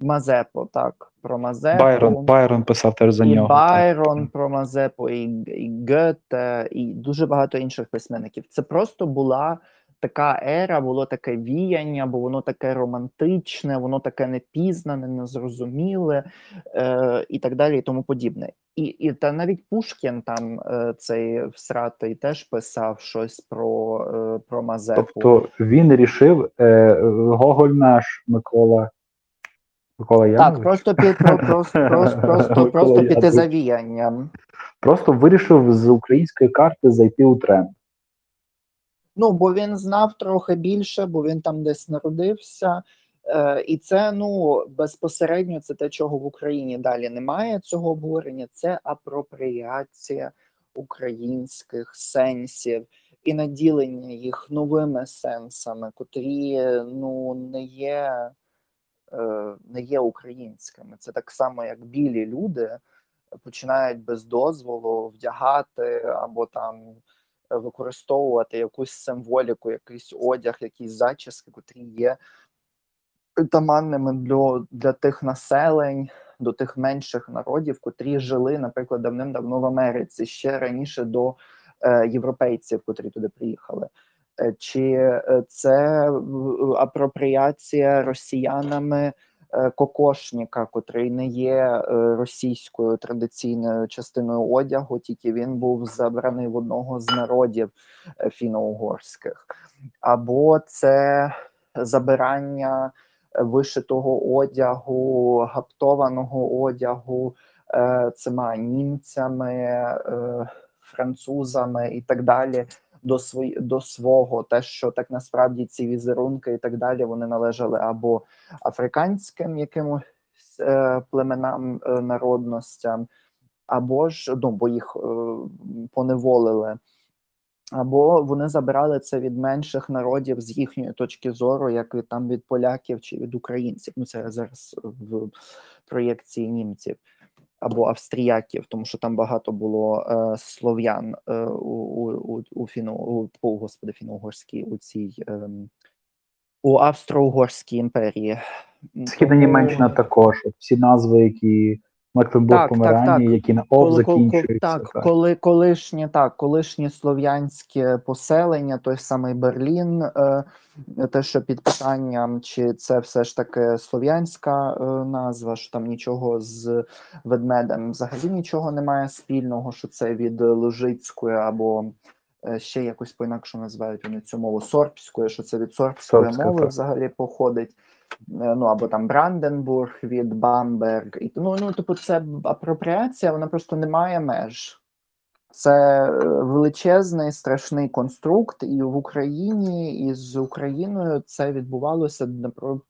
Мазепо, так, про Мазепу. Байрон, Байрон писав теж за і нього. Байрон про Мазепу, і, і Гете, і дуже багато інших письменників. Це просто була така ера, було таке віяння, бо воно таке романтичне, воно таке непізнане, незрозуміле е, і так далі, і тому подібне. І, і та навіть Пушкін там е, цей всратий теж писав щось про, е, про Мазепу. Тобто він рішив, е, Гоголь наш Микола Микола Так, просто під про, просто, просто, просто, просто піти Янович. за віянням. просто вирішив з української карти зайти у тренд. Ну, бо він знав трохи більше, бо він там десь народився. Е, і це ну безпосередньо це те, чого в Україні далі немає цього обговорення. Це апропріація українських сенсів і наділення їх новими сенсами, котрі ну не є, е, не є українськими. Це так само, як білі люди починають без дозволу вдягати або там використовувати якусь символіку, якийсь одяг, якісь зачіски, котрі є притаманними для, для тих населень, до тих менших народів, котрі жили, наприклад, давним-давно в Америці ще раніше до е, європейців, котрі туди приїхали. Е, Чи е, це апропріація росіянами е, кокошника, котрий не є е, російською традиційною частиною одягу, тільки він був забраний в одного з народів е, фіно-угорських, або це забирання вишитого одягу, гаптованого одягу цими німцями, французами і так далі. До свої до свого, те, що так насправді ці візерунки і так далі, вони належали або африканським якимось е, племенам е, народностям, або ж ну, бо їх е, поневолили, або вони забирали це від менших народів з їхньої точки зору, як від там від поляків чи від українців. Ну це зараз в проєкції німців або австріяків, тому що там багато було е, слов'ян е, у, у, у, фіно у, о, господи, фіно-угорській у цій е, у Австро-Угорській імперії. Східна Німеччина також. Всі назви, які Так, Померанії, які на об закінчуються. так, так. коли колишнє так, колишнє слов'янське поселення, той самий Берлін, е, те, що під питанням, чи це все ж таки слов'янська е, назва, що там нічого з ведмедем взагалі нічого немає спільного, що це від Лужицької або е, ще якось по-інакше називають вони цю мову сорбською, що це від сорбської Сорбська, мови так. взагалі походить. Е, ну або там Бранденбург від Бамберг. Ну, ну, типу, це апропріація, вона просто не має меж. Це е, величезний страшний конструкт, і в Україні, і з Україною це відбувалося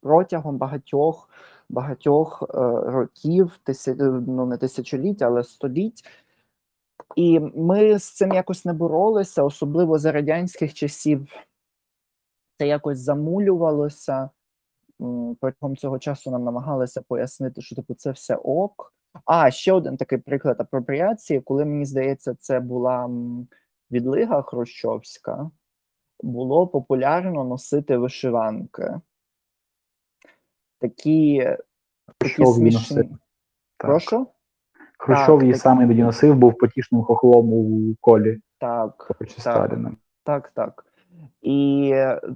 протягом багатьох багатьох е, років, тисяч, ну не тисячоліть, але століть. І ми з цим якось не боролися, особливо за радянських часів. Це якось замулювалося. Протягом цього часу нам намагалися пояснити, що типу це все ок. А ще один такий приклад апропріації, коли мені здається, це була відлига Хрущовська, було популярно носити вишиванки. Такі, такі смішні. Так. Прошу? Хрущов її саме тоді носив, був потішним хохлом у колі Так. Так. Так, так. І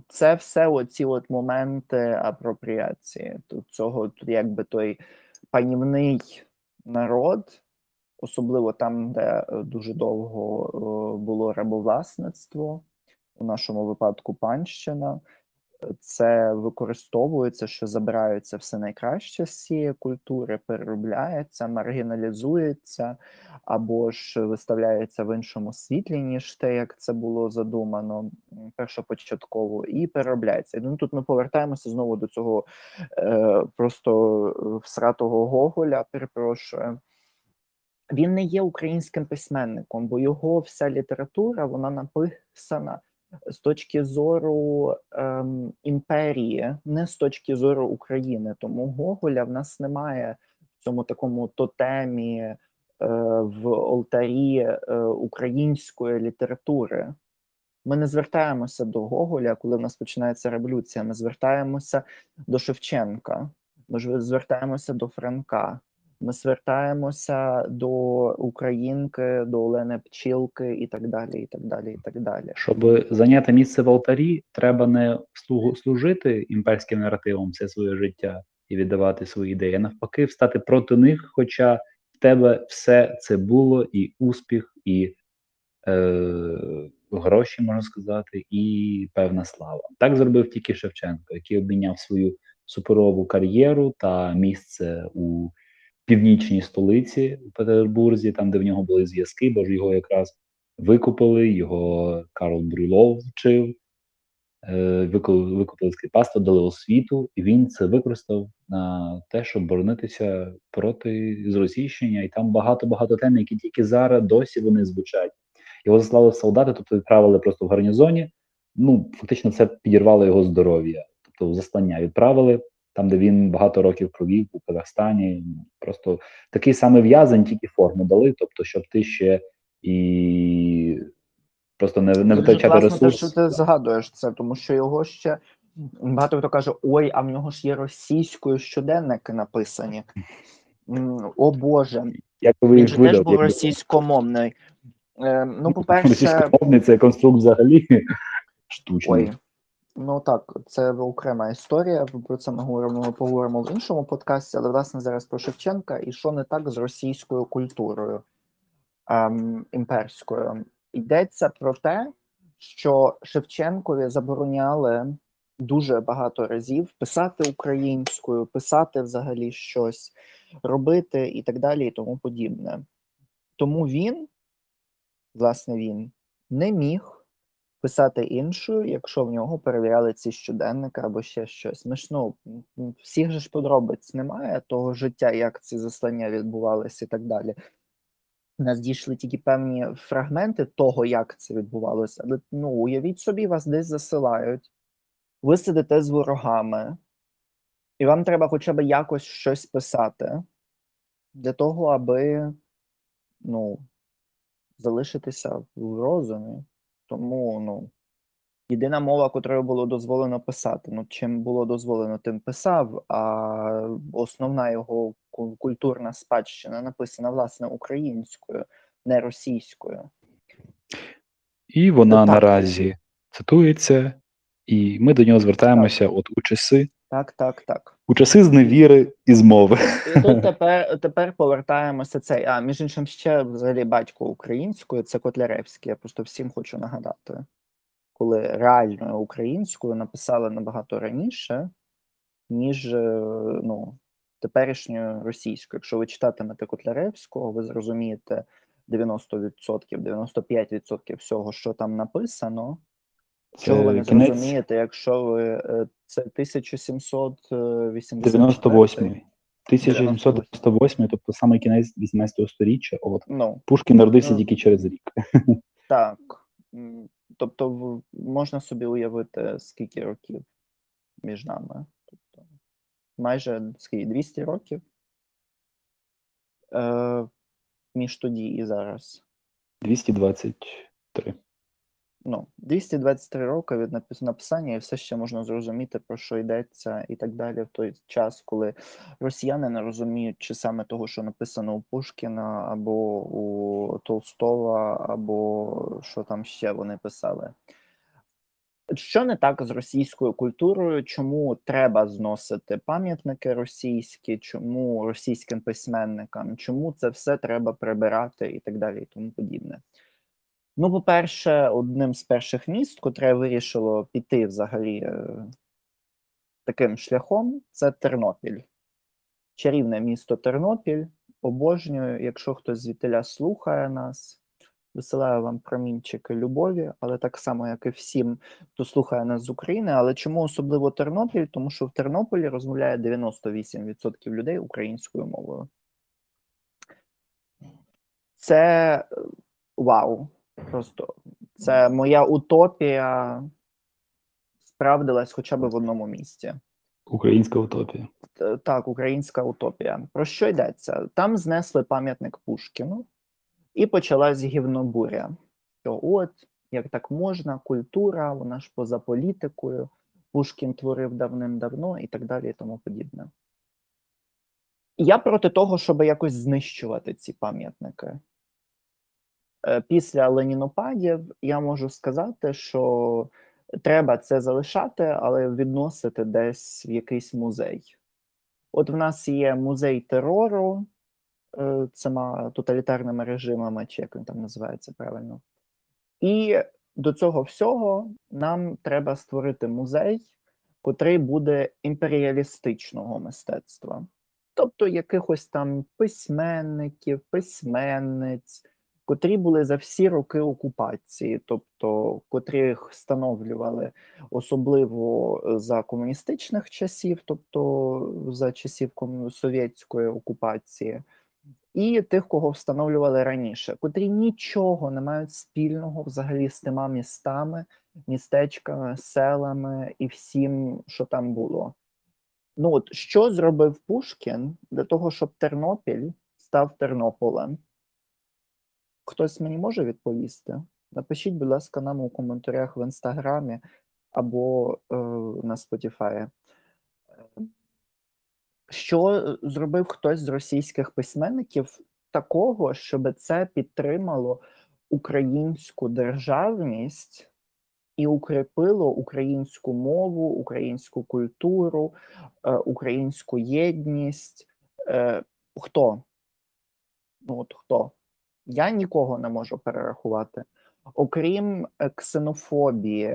це все оці от моменти апропріації. Тут цього тут якби той панівний народ, особливо там, де е, дуже довго е, було рабовласництво, у нашому випадку панщина. Це використовується, що забираються все найкраще з цієї культури, переробляється, маргіналізується, або ж виставляється в іншому світлі, ніж те, як це було задумано першопочатково, і переробляється. Ну тут ми повертаємося знову до цього е, просто е, всратого Гоголя, перепрошую. Він не є українським письменником, бо його вся література вона написана з точки зору ем, імперії, не з точки зору України. Тому Гоголя в нас немає в цьому такому тотемі е, в алтарі е, української літератури. Ми не звертаємося до Гоголя, коли в нас починається революція. Ми звертаємося до Шевченка, ми звертаємося до Франка. Ми звертаємося до Українки, до Олени Пчілки і так далі, і так далі, і так далі. Щоб зайняти місце в алтарі, треба не служити імперським наративам все своє життя і віддавати свої ідеї, а навпаки, встати проти них, хоча в тебе все це було, і успіх, і е, гроші, можна сказати, і певна слава. Так зробив тільки Шевченко, який обміняв свою суперову кар'єру та місце у північній столиці у Петербурзі, там де в нього були зв'язки, бо ж його якраз викупили. Його Карл Брюлов вчив, е, вику- викупили скріпацтво, дали освіту, і він це використав на те, щоб боронитися проти зросійщення. І там багато-багато тем, які тільки зараз досі вони звучать. Його заслали в солдати, тобто відправили просто в гарнізоні. Ну, фактично, це підірвало його здоров'я, тобто в заслання відправили там, де він багато років провів у Казахстані. Просто такий самий в'язень, тільки форму дали, тобто, щоб ти ще і просто не, не витрачати класно те, що ти згадуєш це, тому що його ще багато хто каже: ой, а в нього ж є російською щоденники написані. О Боже, Як би він же теж був якби- російськомовний. Е, Ну, по-перше, Російськомовний це конструкт взагалі штучний. ой, ну так, це окрема історія. Про це ми говоримо, ми поговоримо в іншому подкасті, але власне зараз про Шевченка і що не так з російською культурою ем, імперською. Йдеться про те, що Шевченкові забороняли дуже багато разів писати українською, писати взагалі щось, робити і так далі, і тому подібне. Тому він, власне, він не міг писати іншою, якщо в нього перевіряли ці щоденники або ще щось. Ми ж ну всіх же ж подробиць немає того життя, як ці заслання відбувалися і так далі. У нас дійшли тільки певні фрагменти того, як це відбувалося. Але ну, уявіть собі, вас десь засилають, ви сидите з ворогами, і вам треба хоча б якось щось писати для того, аби ну, залишитися в розумі. Тому ну, єдина мова, котрою було дозволено писати. Ну, чим було дозволено, тим писав, а основна його культурна спадщина написана власне українською, не російською. І вона ну, наразі цитується, і ми до нього звертаємося от у часи, Так, так, так. у часи зневіри і змови. І тут тепер, тепер повертаємося цей. А між іншим, ще взагалі батько українською це Котляревський. Я просто всім хочу нагадати, коли реальною українською написали набагато раніше, ніж е, ну, теперішньою російською. Якщо ви читатимете Котляревського, ви зрозумієте 90%, 95% всього, що там написано. Чого ви не зрозумієте, якщо ви е, це 1788 98 1798, тобто саме кінець 18 століття. От Ну, Пушкін народився Ну. тільки через рік. так. Тобто, можна собі уявити, скільки років між нами. Тобто, майже скільки, 200 років е, між тоді і зараз. 223. Ну, 223 роки від напис- написання, і все ще можна зрозуміти, про що йдеться, і так далі, в той час, коли росіяни не розуміють, чи саме того, що написано у Пушкіна, або у Толстова, або що там ще вони писали. Що не так з російською культурою? Чому треба зносити пам'ятники російські? Чому російським письменникам? Чому це все треба прибирати і так далі, і тому подібне? Ну, по-перше, одним з перших міст, котре вирішило піти взагалі е, таким шляхом, це Тернопіль. Чарівне місто Тернопіль. Обожнюю, якщо хтось звідтиля слухає нас, висилаю вам промінчики любові, але так само, як і всім, хто слухає нас з України. Але чому особливо Тернопіль? Тому що в Тернополі розмовляє 98% людей українською мовою. Це е, вау. Просто це моя утопія справдилась хоча б в одному місці. Українська утопія. Так, українська утопія. Про що йдеться? Там знесли пам'ятник Пушкіну, і почалась гівнобуря. Що от, як так можна, культура, вона ж поза політикою, Пушкін творив давним-давно і так далі, і тому подібне. Я проти того, щоб якось знищувати ці пам'ятники. Е, Після ленінопадів я можу сказати, що треба це залишати, але відносити десь в якийсь музей. От в нас є музей терору е, цими тоталітарними режимами, чи як він там називається правильно. І до цього всього нам треба створити музей котрий буде імперіалістичного мистецтва. Тобто якихось там письменників, письменниць, котрі були за всі роки окупації, тобто котрих встановлювали особливо за комуністичних часів, тобто за часів совєтської окупації, і тих, кого встановлювали раніше, котрі нічого не мають спільного взагалі з тима містами, містечками, селами і всім, що там було. Ну от що зробив Пушкін для того, щоб Тернопіль став Тернополем? Хтось мені може відповісти? Напишіть, будь ласка, нам у коментарях в інстаграмі або е, на Spotify. Що зробив хтось з російських письменників такого, щоб це підтримало українську державність і укріпило українську мову, українську культуру, е, українську єдність? Е, Хто? Ну от хто? Я нікого не можу перерахувати. Окрім е, ксенофобії,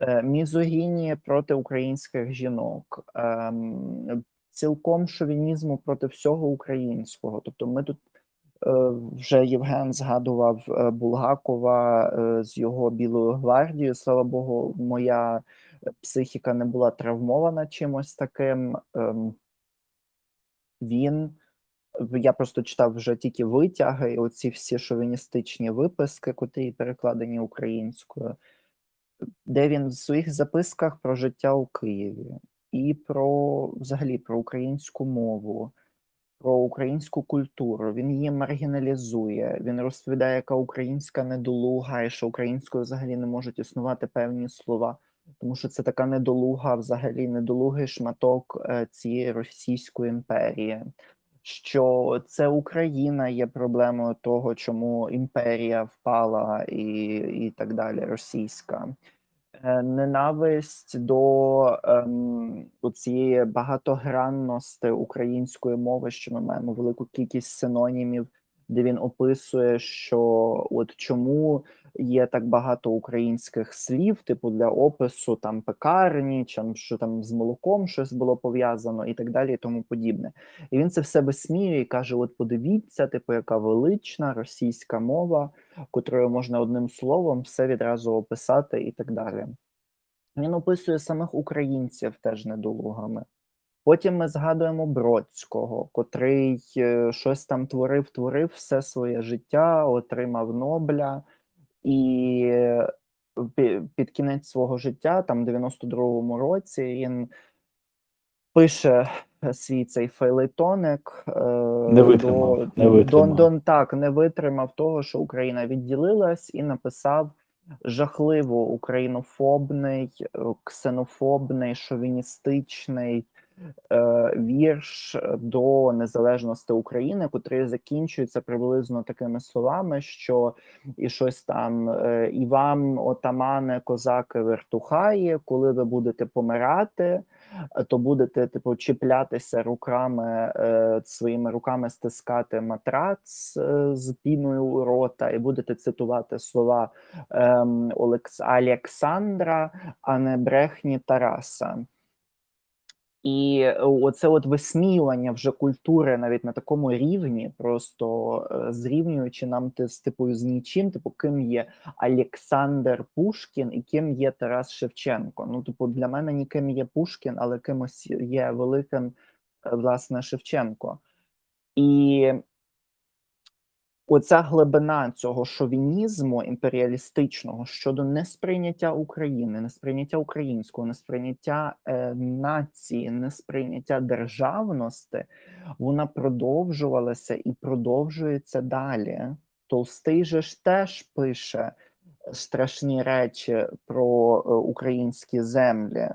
е, мізогінії проти українських жінок, ем, цілком шовінізму проти всього українського. Тобто, ми тут е, вже Євген згадував Булгакова з його Білою гвардією. Слава Богу, моя психіка не була травмована чимось таким. Ем, він я просто читав вже тільки витяги, і оці всі шовіністичні виписки, котрі перекладені українською, де він в своїх записках про життя у Києві і про взагалі про українську мову, про українську культуру. Він її маргіналізує. Він розповідає, яка українська недолуга, і що українською взагалі не можуть існувати певні слова. Тому що це така недолуга, взагалі недолугий шматок е, цієї Російської імперії що це Україна є проблемою того, чому імперія впала, і і так далі, російська. Е, ненависть до ем, цієї багатогранності української мови, що ми маємо велику кількість синонімів, де він описує, що от чому є так багато українських слів, типу для опису там пекарні, чи що там з молоком щось було пов'язано, і так далі, і тому подібне. І він це все висміює і каже: От подивіться, типу, яка велична російська мова, котрою можна одним словом все відразу описати, і так далі. Він описує самих українців теж недолугами. Потім ми згадуємо Бродського, котрий е, щось там творив, творив все своє життя, отримав Нобля, і е, під кінець свого життя, там в 92-му році, він пише свій цей фейлетоник е, не витримав, до, не витримав. До, до, так, не витримав того, що Україна відділилась, і написав жахливо українофобний, ксенофобний, шовіністичний вірш до незалежності України, котрий закінчується приблизно такими словами, що і щось там е, і вам, отамане, козаки, вертухаї, коли ви будете помирати. То будете типу чіплятися руками е, своїми руками стискати матрац е, з піною у рота, і будете цитувати слова е, Олекс Олександра, а не брехні Тараса. І е, оце от висміювання вже культури навіть на такому рівні, просто е, зрівнюючи нам з типою з нічим, типу ким є Олександр Пушкін і ким є Тарас Шевченко. Ну, типу, для мене ніким є Пушкін, але кимось є великим е, власне Шевченко. І Оця глибина цього шовінізму імперіалістичного щодо несприйняття України, несприйняття українського, несприйняття е, нації, несприйняття державності, вона продовжувалася і продовжується далі. Толстий же ж теж пише страшні речі про е, українські землі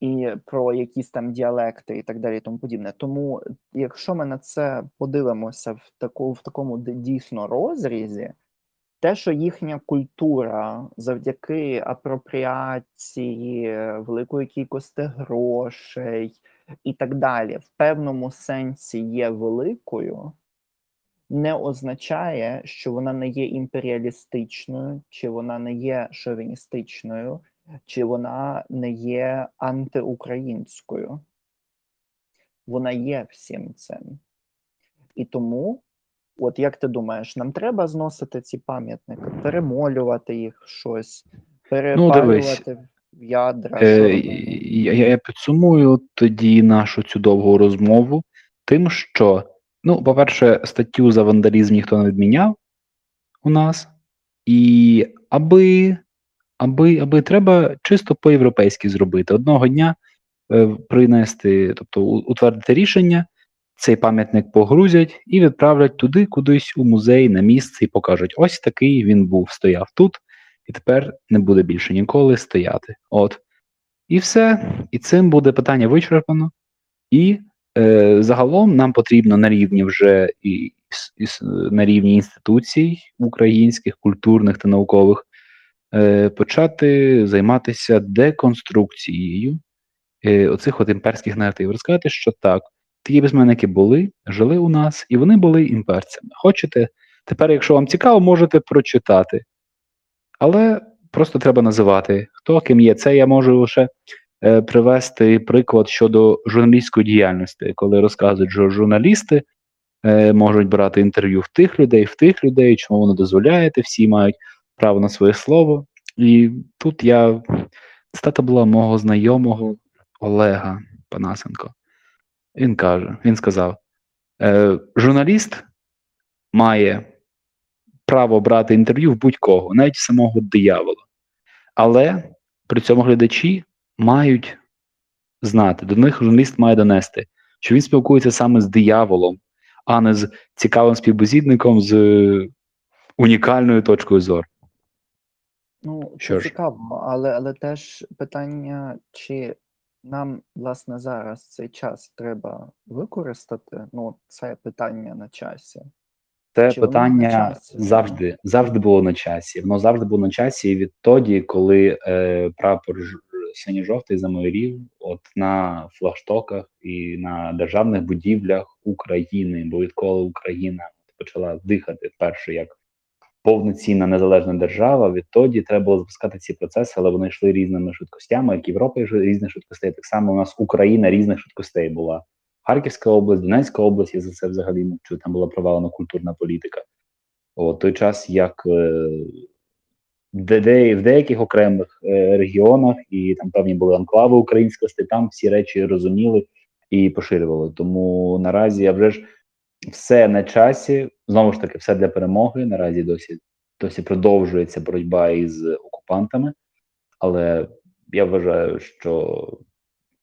і про якісь там діалекти і так далі, і тому подібне. Тому, якщо ми на це подивимося в таку в такому дійсно розрізі, те, що їхня культура завдяки апропріації, великої кількості грошей і так далі, в певному сенсі є великою, не означає, що вона не є імперіалістичною, чи вона не є шовіністичною, чи вона не є антиукраїнською. Вона є всім цим. І тому, от як ти думаєш, нам треба зносити ці пам'ятники, перемолювати їх щось, перепалювати в ядра? Е, я, я, я підсумую тоді нашу цю довгу розмову тим, що, ну, по-перше, статтю за вандалізм ніхто не відміняв у нас, і аби, аби, аби треба чисто по-європейськи зробити. Одного дня е, принести, тобто утвердити рішення, цей пам'ятник погрузять і відправлять туди, кудись у музей на місце, і покажуть: ось такий він був, стояв тут, і тепер не буде більше ніколи стояти. От. І все. І цим буде питання вичерпано. І е, загалом нам потрібно на рівні вже і, і на рівні інституцій українських, культурних та наукових почати займатися деконструкцією е, оцих от імперських наративів. Розказати, що так, такі письменники були, жили у нас, і вони були імперцями. Хочете? Тепер, якщо вам цікаво, можете прочитати. Але просто треба називати, хто ким є. Це я можу лише е, привести приклад щодо журналістської діяльності, коли розказують, що журналісти е, можуть брати інтерв'ю в тих людей, в тих людей, чому воно дозволяєте, всі мають право на своє слово. І тут я цитата була мого знайомого Олега Панасенко. Він каже: він сказав: е, журналіст має право брати інтерв'ю в будь-кого, навіть самого диявола. Але при цьому глядачі мають знати, до них журналіст має донести, що він спілкується саме з дияволом, а не з цікавим співбесідником з унікальною точкою зору. Ну, Що це ж. цікаво, але, але теж питання, чи нам, власне, зараз цей час треба використати? Ну, це питання на часі. Це Чи воно на питання часі? завжди, завжди було на часі. Воно завжди було на часі відтоді, коли е, прапор ж- синьо-жовтий замайорів от на флагштоках і на державних будівлях України, бо відколи Україна почала дихати вперше як повноцінна незалежна держава, відтоді треба було запускати ці процеси, але вони йшли різними швидкостями, як Європа різних швидкостей. Так само у нас Україна різних швидкостей була. Харківська область, Донецька область, я за це взагалі мовчу, там була провалена культурна політика. От той час, як е, де, в деяких окремих е, регіонах, і там певні були анклави українськості, там всі речі розуміли і поширювали. Тому наразі я вже ж все на часі, знову ж таки, все для перемоги. Наразі досі, досі продовжується боротьба із окупантами, але я вважаю, що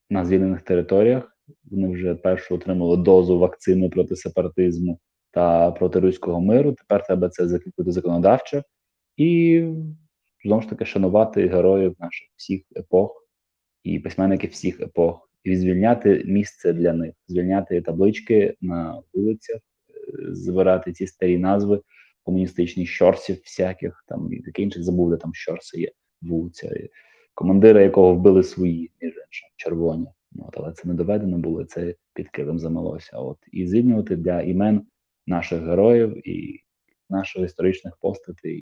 на звільнених територіях вони вже першу отримали дозу вакцини проти сепаратизму та проти руського миру. Тепер треба це закріпити законодавчо і знову ж таки шанувати героїв наших всіх епох і письменників всіх епох, і звільняти місце для них, звільняти таблички на вулицях, е, збирати ці старі назви комуністичні щорсів всяких там і таке інше забув, де там щорси є вулиця, і командира якого вбили свої, між іншим, червоні. От, але це не доведено було, це під килим замилося. От і звільнювати для імен наших героїв і наших історичних постатей